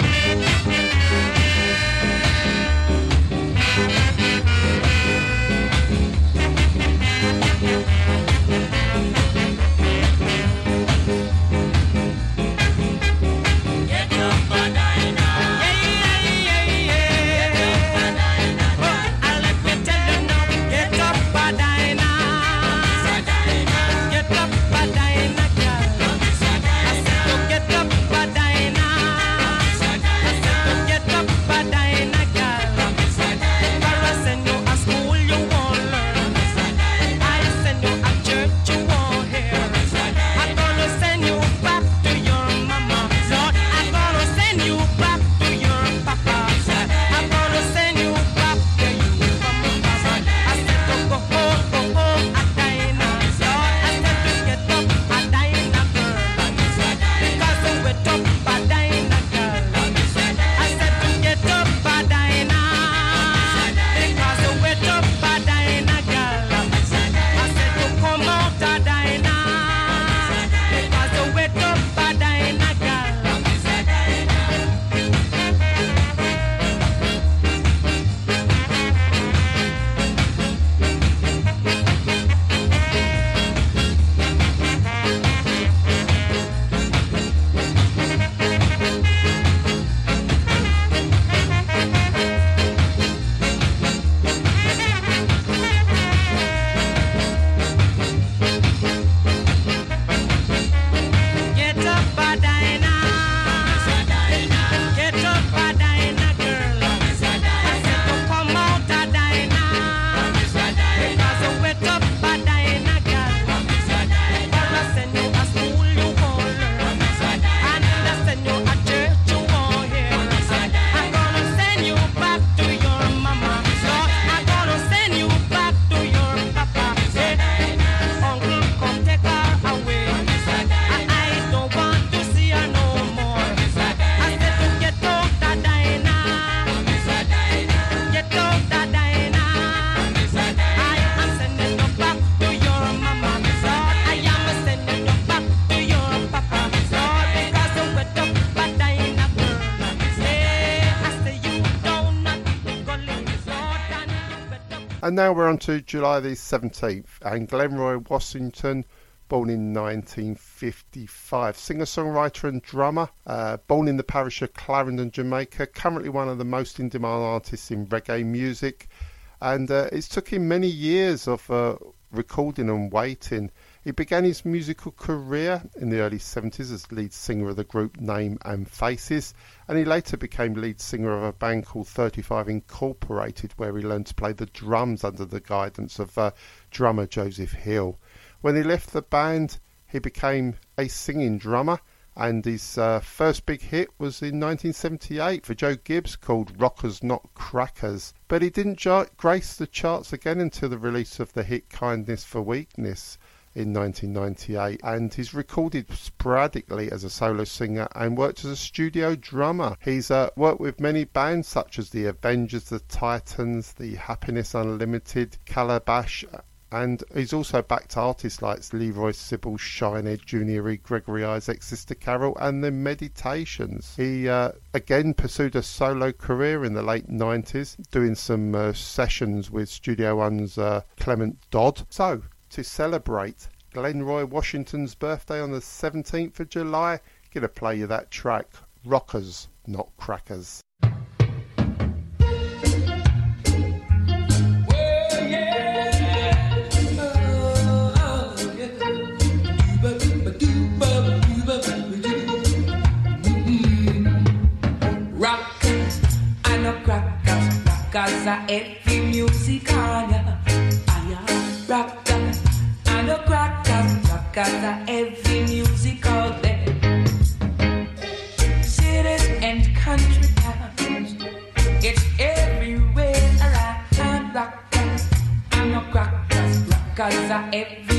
And now we're on to July the 17th, and Glenroy Washington, born in 1955, singer, songwriter, and drummer, uh, born in the parish of Clarendon, Jamaica, currently one of the most in demand artists in reggae music. and uh, it's took him many years of uh, recording and waiting. He began his musical career in the early 70s as lead singer of the group Name and Faces, and he later became lead singer of a band called 35 Incorporated, where he learned to play the drums under the guidance of uh, drummer Joseph Hill. When he left the band, he became a singing drummer, and his uh, first big hit was in 1978 for Joe Gibbs called Rockers Not Crackers. But he didn't grace the charts again until the release of the hit Kindness for Weakness in 1998 and he's recorded sporadically as a solo singer and worked as a studio drummer. He's uh, worked with many bands such as the Avengers, the Titans, the Happiness Unlimited, Calabash and he's also backed artists like Leroy Sibble, Shinehead, Junior E, Gregory Isaac, Sister Carol, and the Meditations. He uh, again pursued a solo career in the late 90s, doing some uh, sessions with Studio One's uh, Clement Dodd. So, to celebrate Glenroy Washington's birthday on the 17th of July, gonna play you that track, Rockers, Not Crackers. Rockers are every music on ya. I am no are every music out there. Cities and country towns, it's everywhere around. Rockers and no crackers, rockers are every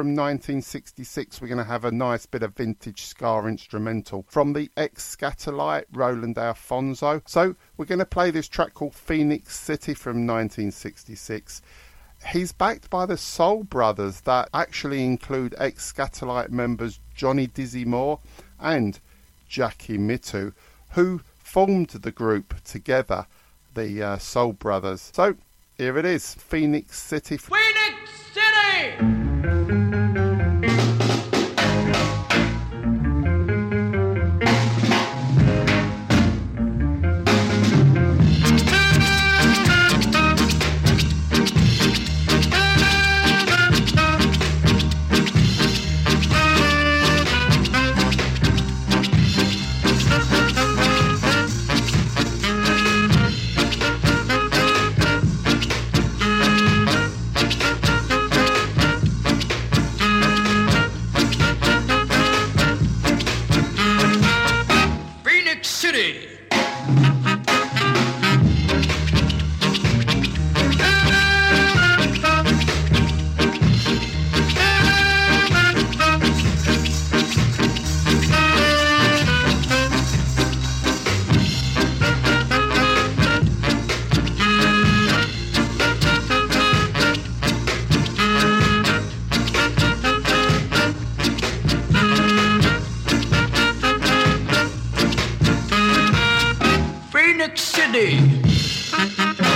From 1966, we're going to have a nice bit of vintage ska instrumental from the ex Skatalite Roland Alphonso. So, we're going to play this track called Phoenix City from 1966. He's backed by the Soul Brothers that actually include ex Skatalite members Johnny Dizzy Moore and Jackie Mittoo, who formed the group together, the uh, Soul Brothers. So, here it is Phoenix City. Phoenix City! Phoenix Hey!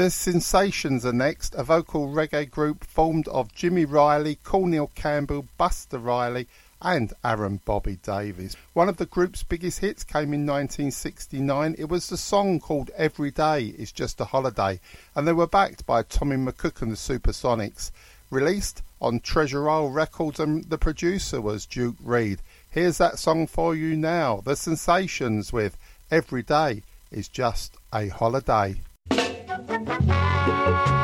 The Sensations are next, a vocal reggae group formed of Jimmy Riley, Cornell Campbell, Buster Riley, and Aaron Bobby Davies. One of the group's biggest hits came in 1969. It was the song called Every Day is Just a Holiday, and they were backed by Tommy McCook and the Supersonics. Released on Treasure Isle Records, and the producer was Duke Reid. Here's that song for you now The Sensations with Every Day is Just a Holiday. Thank you.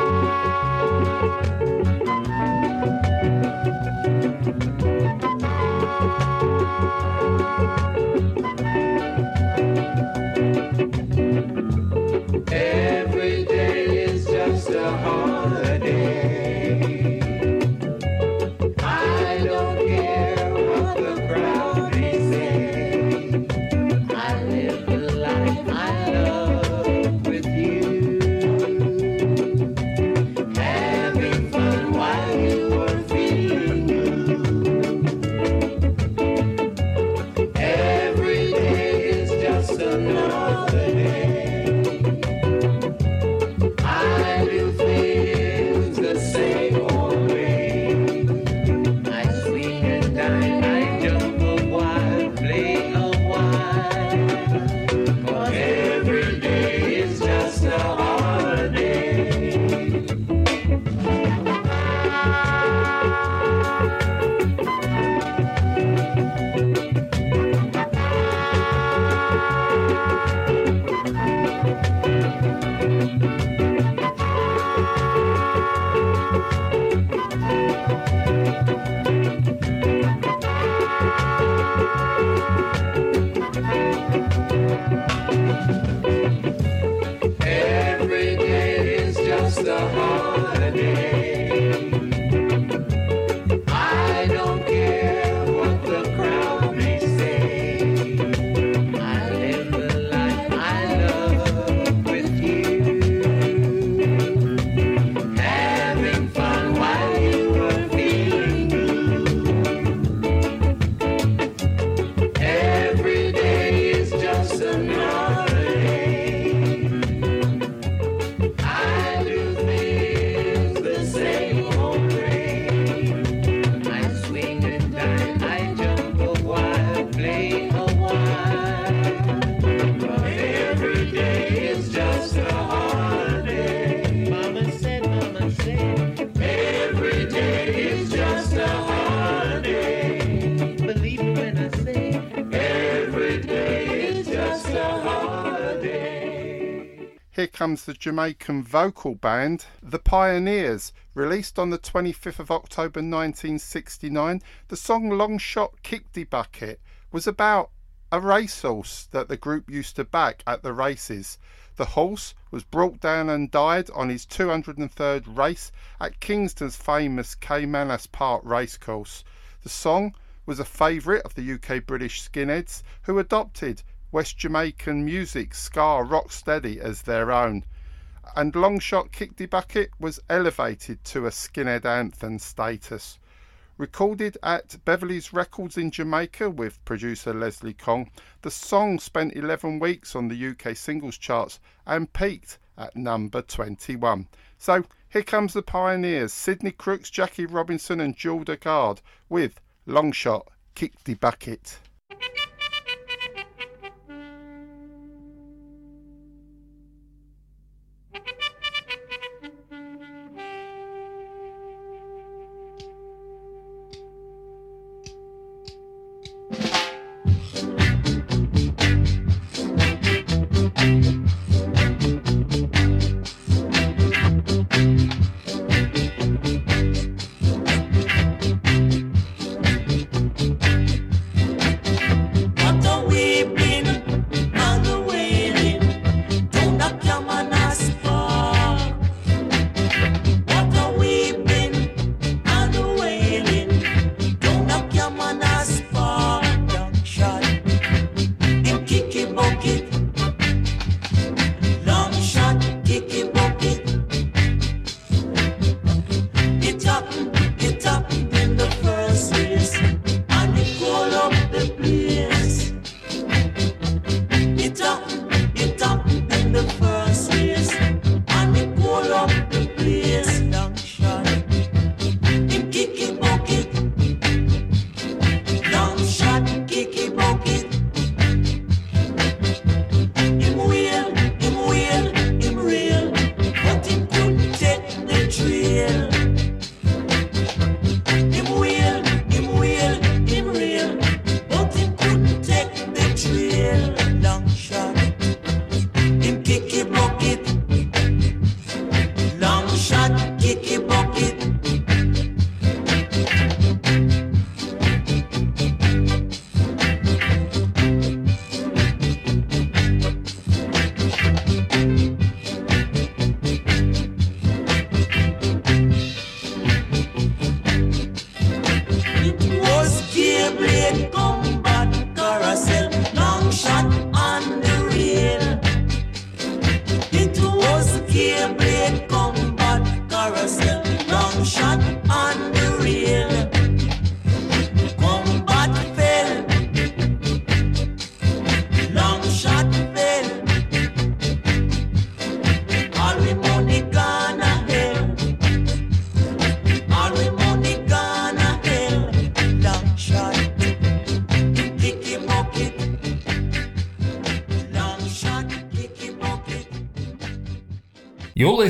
comes the Jamaican vocal band The Pioneers, released on the 25th of October 1969. The song Long Shot Kick the Bucket was about a racehorse that the group used to back at the races. The horse was brought down and died on his 203rd race at Kingston's famous Caymanas Park racecourse. The song was a favourite of the UK British skinheads who adopted West Jamaican music, ska, rocksteady as their own. And Longshot Kick the Bucket was elevated to a skinhead anthem status. Recorded at Beverly's Records in Jamaica with producer Leslie Kong, the song spent 11 weeks on the UK singles charts and peaked at number 21. So here comes the pioneers Sidney Crooks, Jackie Robinson, and Jewel Degard with Longshot Kick the Bucket.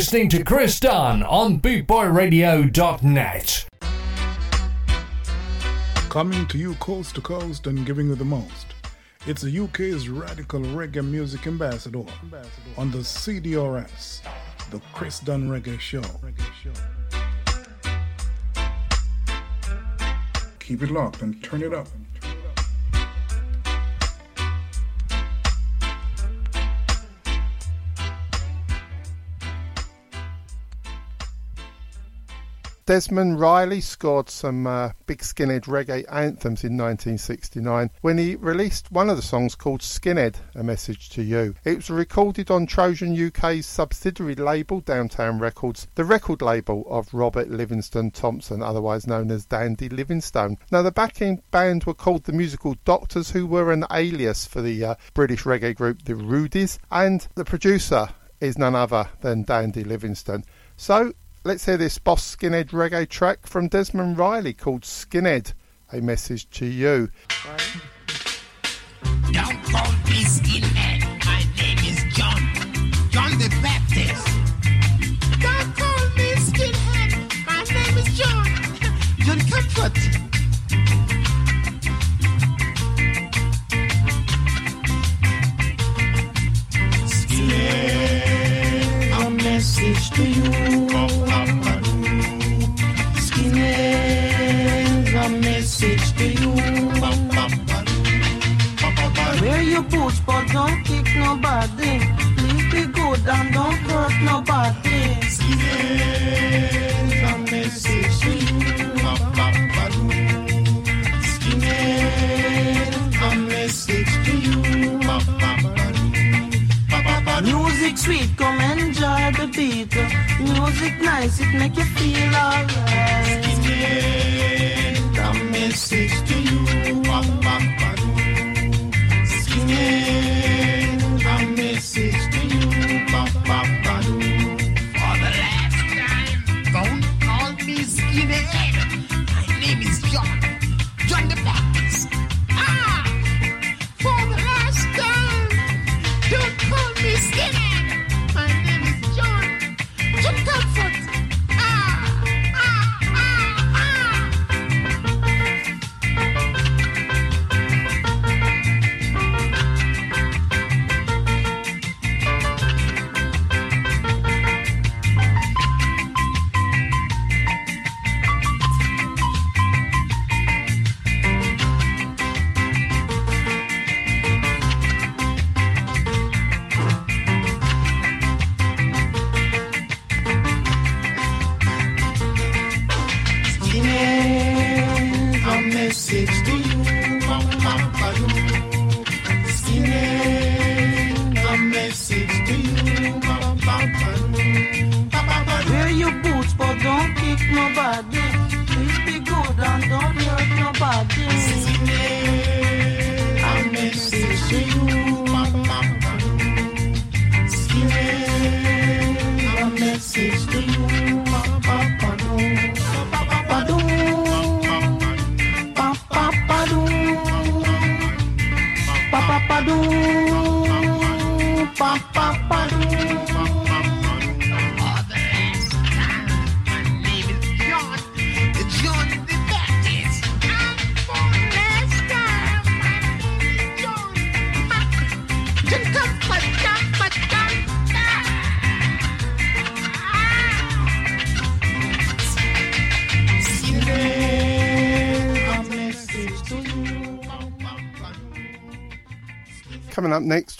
Listening to Chris Dunn on BootboyRadio.net. Coming to you coast to coast and giving you the most. It's the UK's radical reggae music ambassador on the CDRS, the Chris Dunn Reggae Show. Keep it locked and turn it up. Desmond Riley scored some uh, big skinhead reggae anthems in 1969 when he released one of the songs called Skinhead, A Message to You. It was recorded on Trojan UK's subsidiary label, Downtown Records, the record label of Robert Livingston Thompson, otherwise known as Dandy Livingstone. Now, the backing band were called the Musical Doctors, who were an alias for the uh, British reggae group The Rudies, and the producer is none other than Dandy Livingstone. So, Let's hear this Boss Skinhead reggae track from Desmond Riley called Skinhead, a message to you. Don't call me skinhead. My name is John. John the Baptist. Don't call me skinhead. My name is John. John Comfort. Message to you. Skinhead, a message to you. Wear your boots, but don't kick nobody. Please be good and don't hurt nobody. Skinhead, a message to you. Skinhead, a message Music sweet, come enjoy the beat. Music nice, it make you feel alright. A message to you. Skinhead, a message to you. Ba-ba-ba-doo. For the last time, don't call me.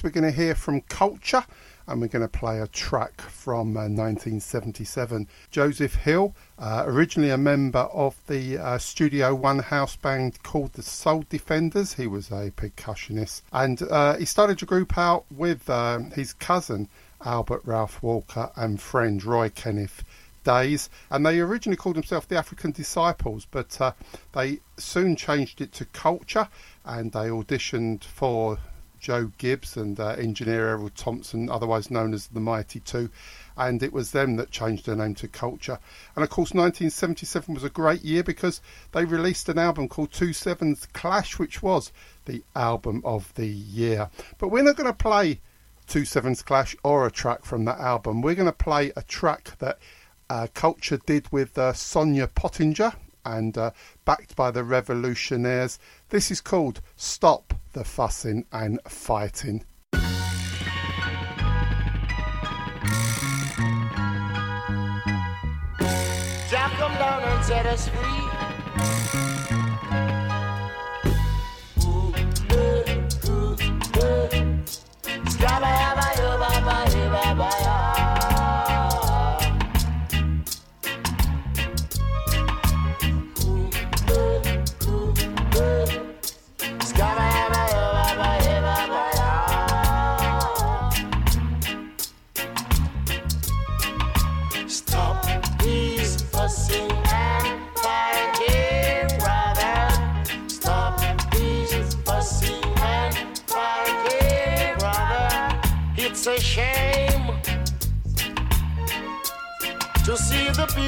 We're going to hear from Culture and we're going to play a track from uh, 1977. Joseph Hill, uh, originally a member of the uh, Studio One house band called the Soul Defenders, he was a percussionist, and uh, he started a group out with um, his cousin Albert Ralph Walker and friend Roy Kenneth Dayes, and they originally called themselves the African Disciples, but uh, they soon changed it to Culture, and they auditioned for Joe Gibbs and uh, engineer Errol Thompson, otherwise known as the Mighty Two, and it was them that changed their name to Culture. And of course, 1977 was a great year because they released an album called Two Sevens Clash, which was the album of the year. But we're not going to play Two Sevens Clash or a track from that album. We're going to play a track that uh, Culture did with uh, Sonia Pottinger and uh, backed by the Revolutionaries. This is called Stop the Fussing and Fighting. Jah come down and set us free.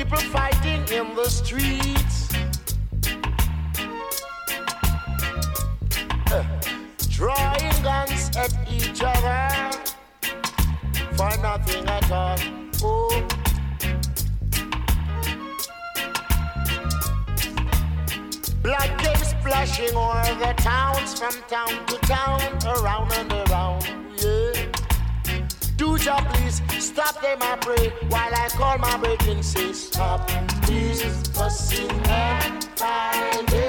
People fighting in the streets. Uh, Drawing guns at each other for nothing at all. Oh. Blood came splashing over the towns from town to town, around and around. Yeah. Do job, please. Stop them, I pray, while I call my brethren, say stop. Please fussing and fighting,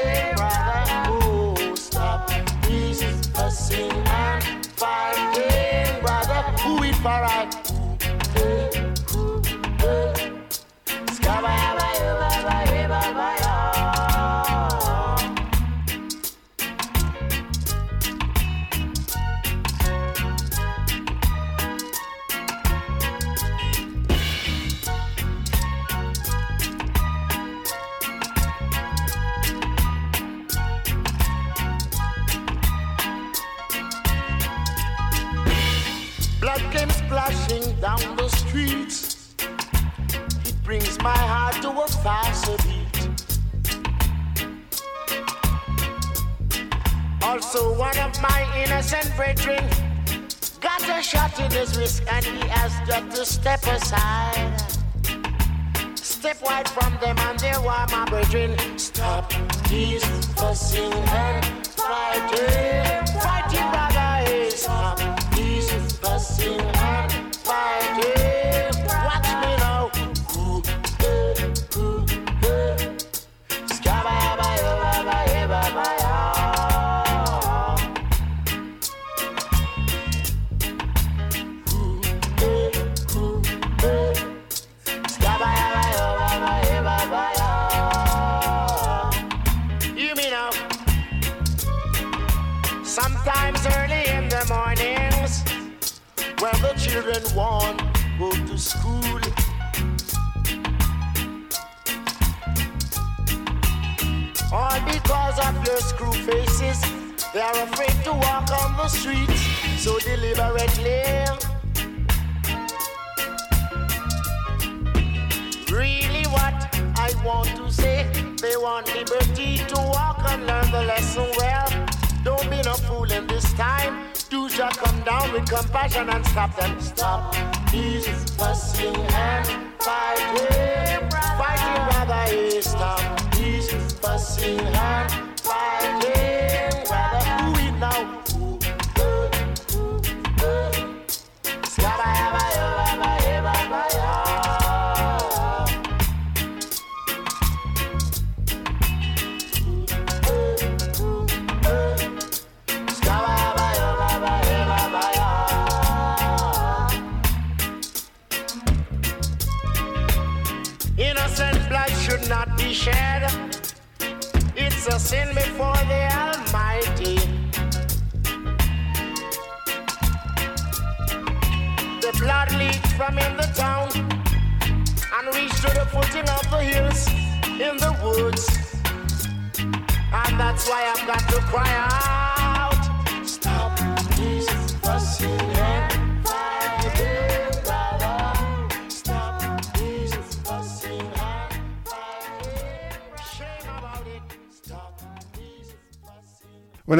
were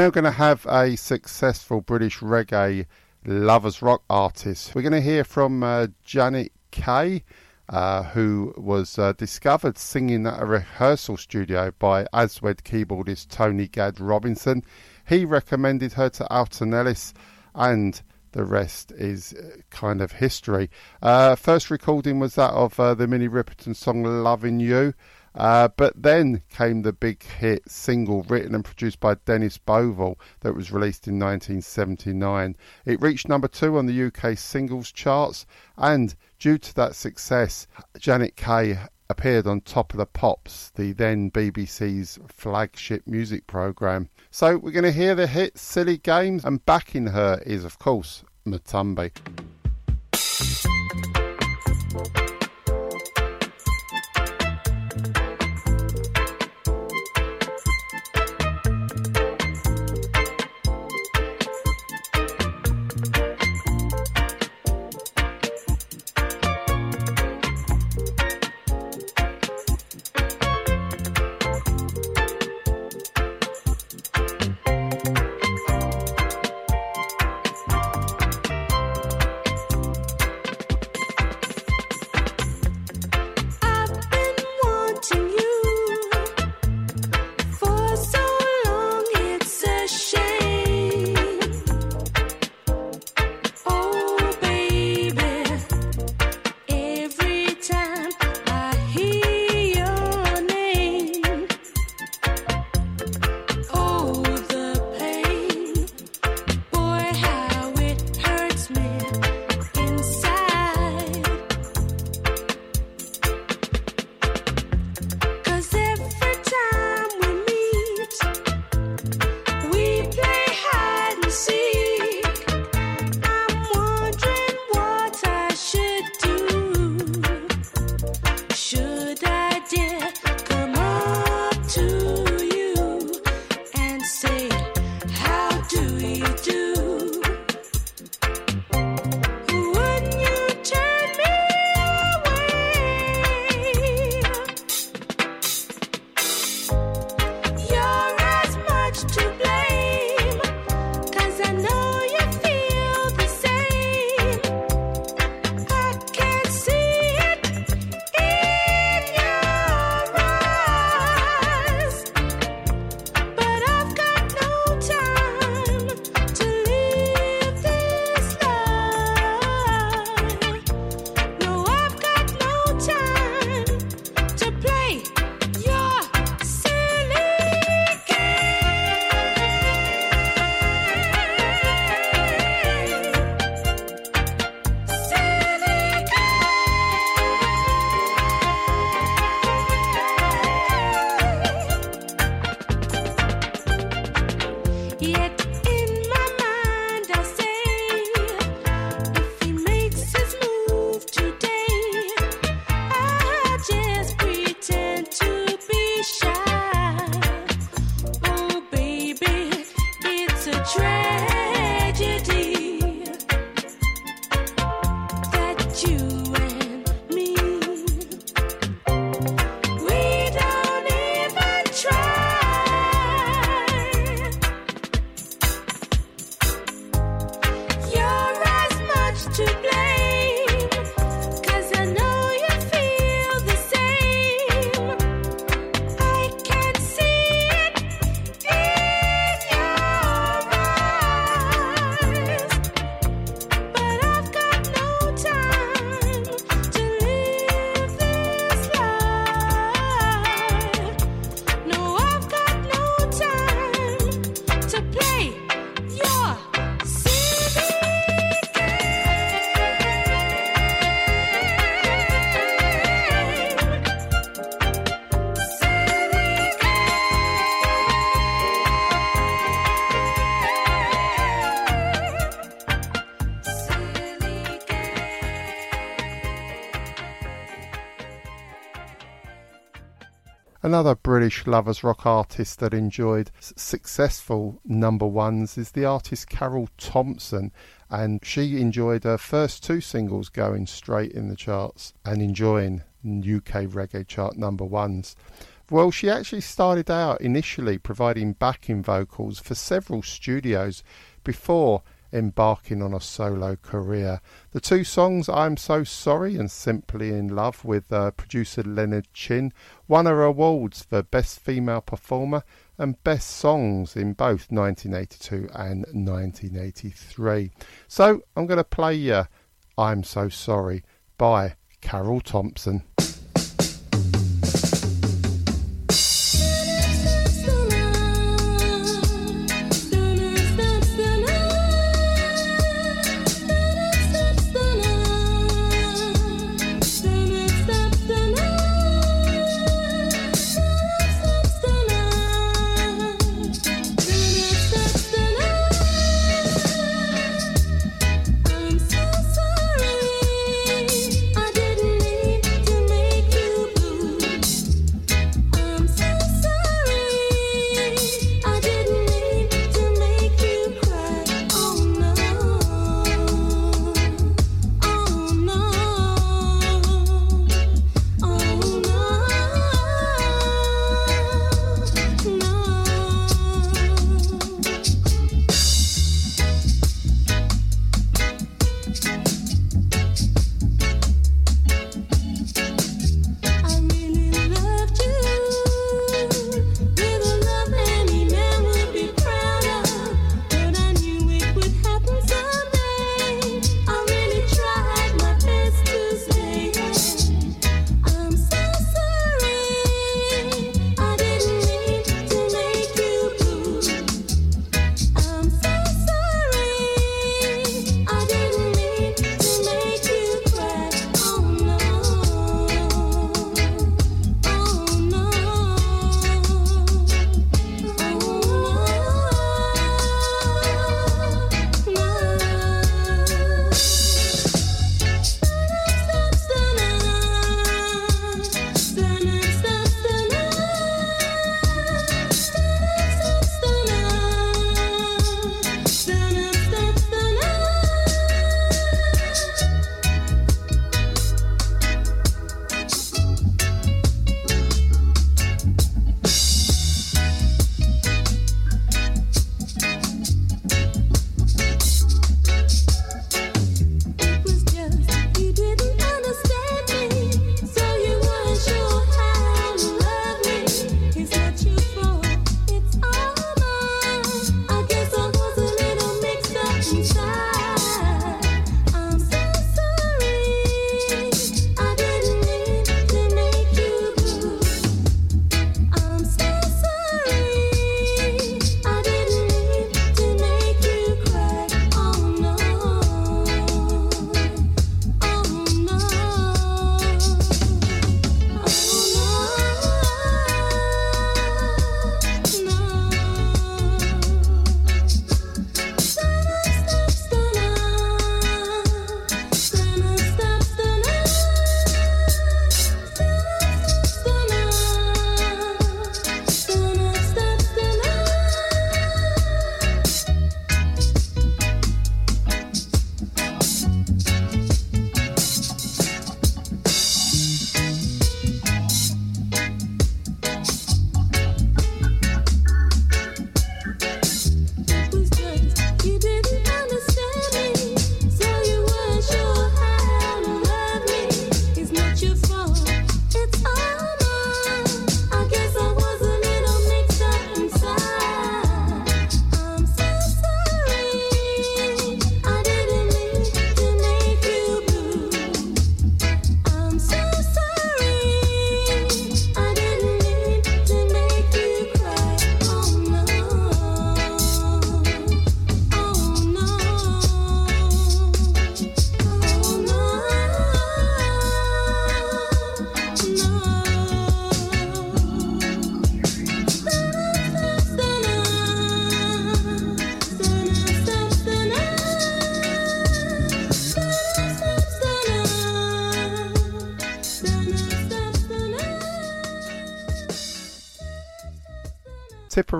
now going to have a successful British reggae lovers rock artist. We're going to hear from uh, Janet Kay, uh, who was uh, discovered singing at a rehearsal studio by Aswad keyboardist Tony Gad Robinson. He recommended her to Alton Ellis, and the rest is uh, kind of history. Uh, first recording was that of uh, the Minnie Riperton song Loving You. Uh, but then came the big hit single written and produced by Dennis Bovell that was released in 1979. It reached number two on the UK singles charts, and due to that success, Janet Kay appeared on Top of the Pops, the then BBC's flagship music programme. So we're going to hear the hit Silly Games, and backing her is, of course, Matumbi. Another British lovers rock artist that enjoyed successful number ones is the artist Carol Thompson, and she enjoyed her first two singles going straight in the charts and enjoying UK reggae chart number ones. Well, she actually started out initially providing backing vocals for several studios before embarking on a solo career. The two songs, I'm So Sorry and Simply in Love, with uh, producer Leonard Chin, won her awards for Best Female Performer and Best Songs in both 1982 and 1983. So I'm going to play you I'm So Sorry by Carol Thompson.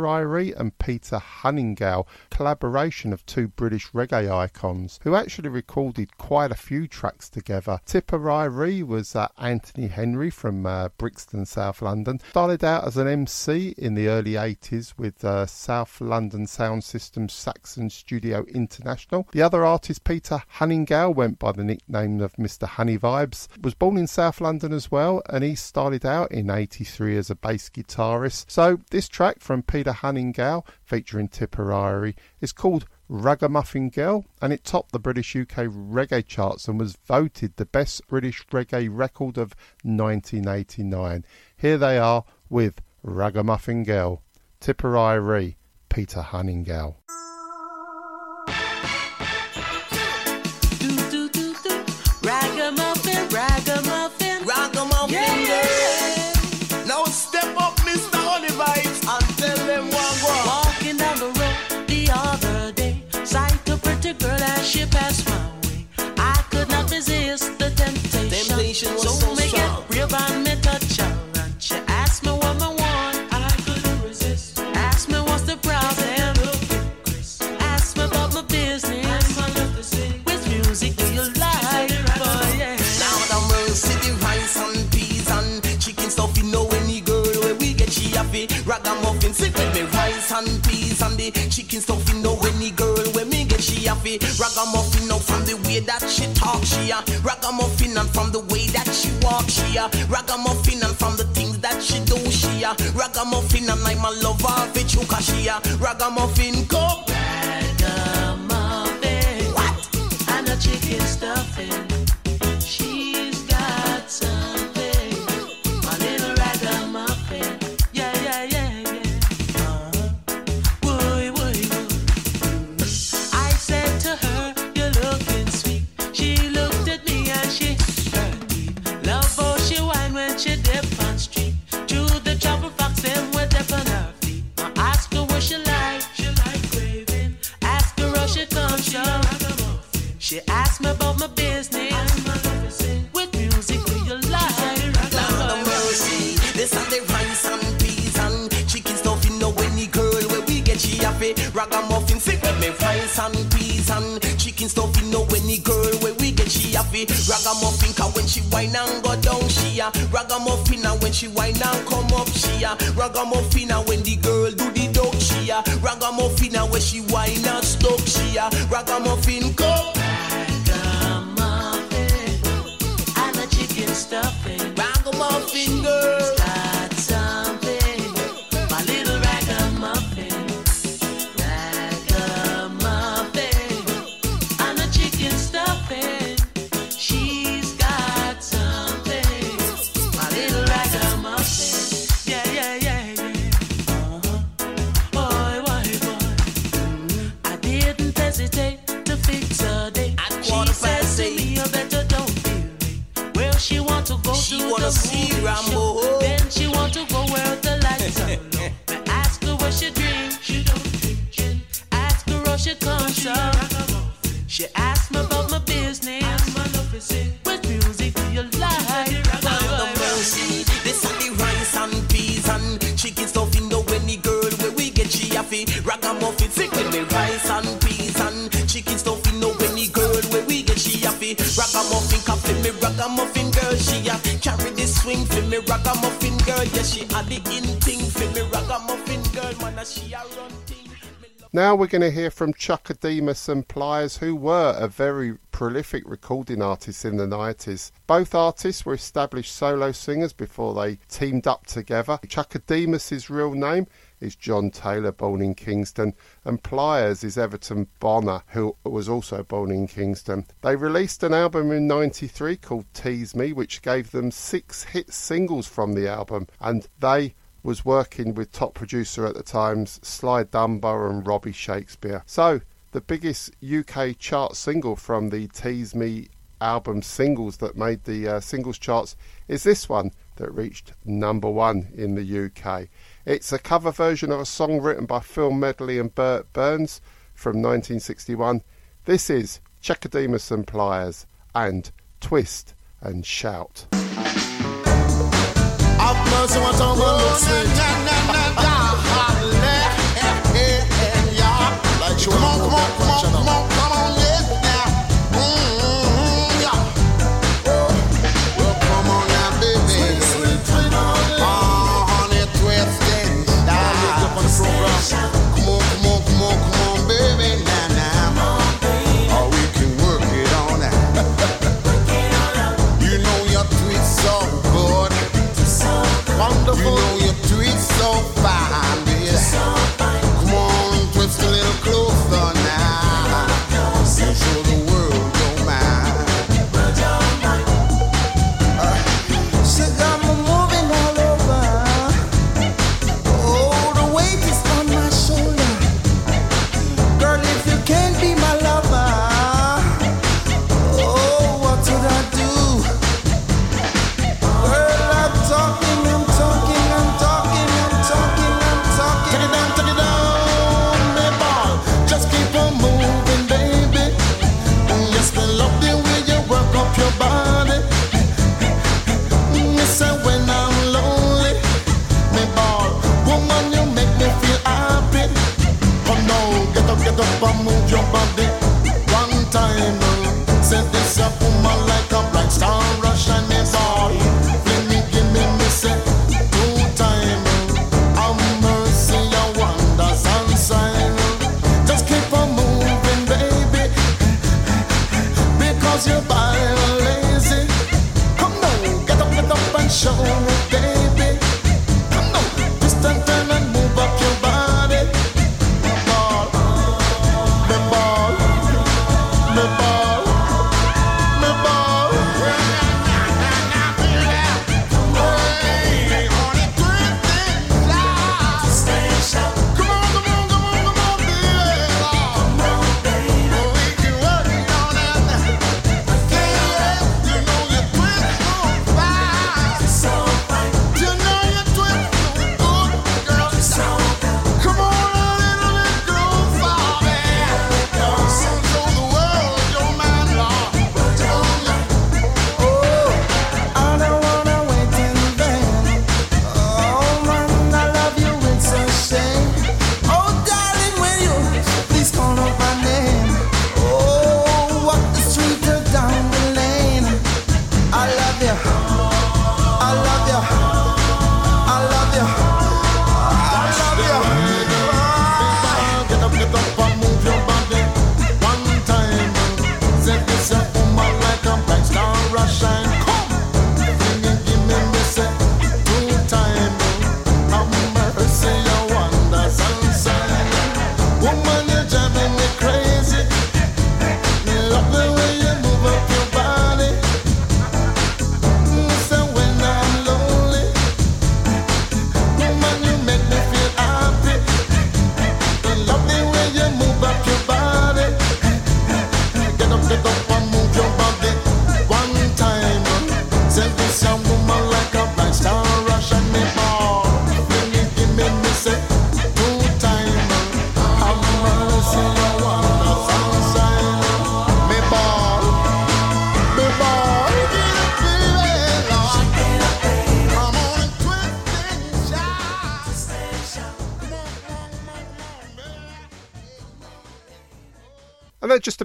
Tippa Irie and Peter Hunnigale, collaboration of two British reggae icons who actually recorded quite a few tracks together. Tippa Irie was uh, Anthony Henry from uh, Brixton, South London. Started out as an MC in the early 80s with uh, South London Sound Systems Saxon Studio International. The other artist, Peter Hunnigale, went by the nickname of Mr. Honey Vibes, was born in South London as well, and he started out in 83 as a bass guitarist. So this track from Peter Hunnigale, featuring Tippa Irie, is called Ragamuffin Girl, and it topped the British UK reggae charts and was voted the best British reggae record of 1989. Here they are with Ragamuffin Girl, Tippa Irie, Peter Hunnigale. So, so me strong. get brave and me touch her, and she asked me what me want. I couldn't resist. Asked me what's the problem. Asked me about my business. Which music do you like? Oh, yeah. Now the the rice and peas and chicken stuff. You know any girl where we get she happy. Ragamuffin, sit with me. Rice and peas and the chicken stuff. You know any girl where me get she happy. Ragamuffin, now from the way that she talk, she a ragamuffin, and from the way that she walk, she a ragamuffin, and from the things that she do, she a ragamuffin, and I'm a lover of it, you she a Ragamuffin. A ragamuffin. Uh, and uh, when the girl do the dog, she a ragamuffin. And when she whine and stuck, she a ragamuffin. Now we're going to hear from Chuck Chaka Demus and Pliers, who were a very prolific recording artists in the 90s. Both artists were established solo singers before they teamed up together. Chuck Chaka Demus's real name is John Taylor, born in Kingston, and Pliers is Everton Bonner, who was also born in Kingston. They released an album in 93 called Tease Me, which gave them six hit singles from the album, and they was working with top producer at the times Sly Dunbar and Robbie Shakespeare. So, the biggest UK chart single from the Tease Me album singles that made the uh, singles charts is this one that reached number one in the UK. It's a cover version of a song written by Phil Medley and Bert Burns from 1961. This is Chaka Demus and Pliers and Twist and Shout girl, she want a man look sweet. Like come on, come on, come on.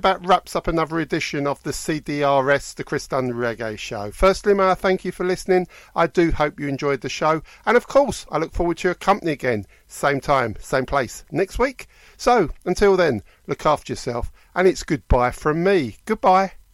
about wraps up another edition of the CDRS, the Chris Dunn Reggae Show. Firstly, may I thank you for listening. I do hope you enjoyed the show. And of course, I look forward to your company again, same time, same place, next week. So, until then, look after yourself. And it's goodbye from me. Goodbye.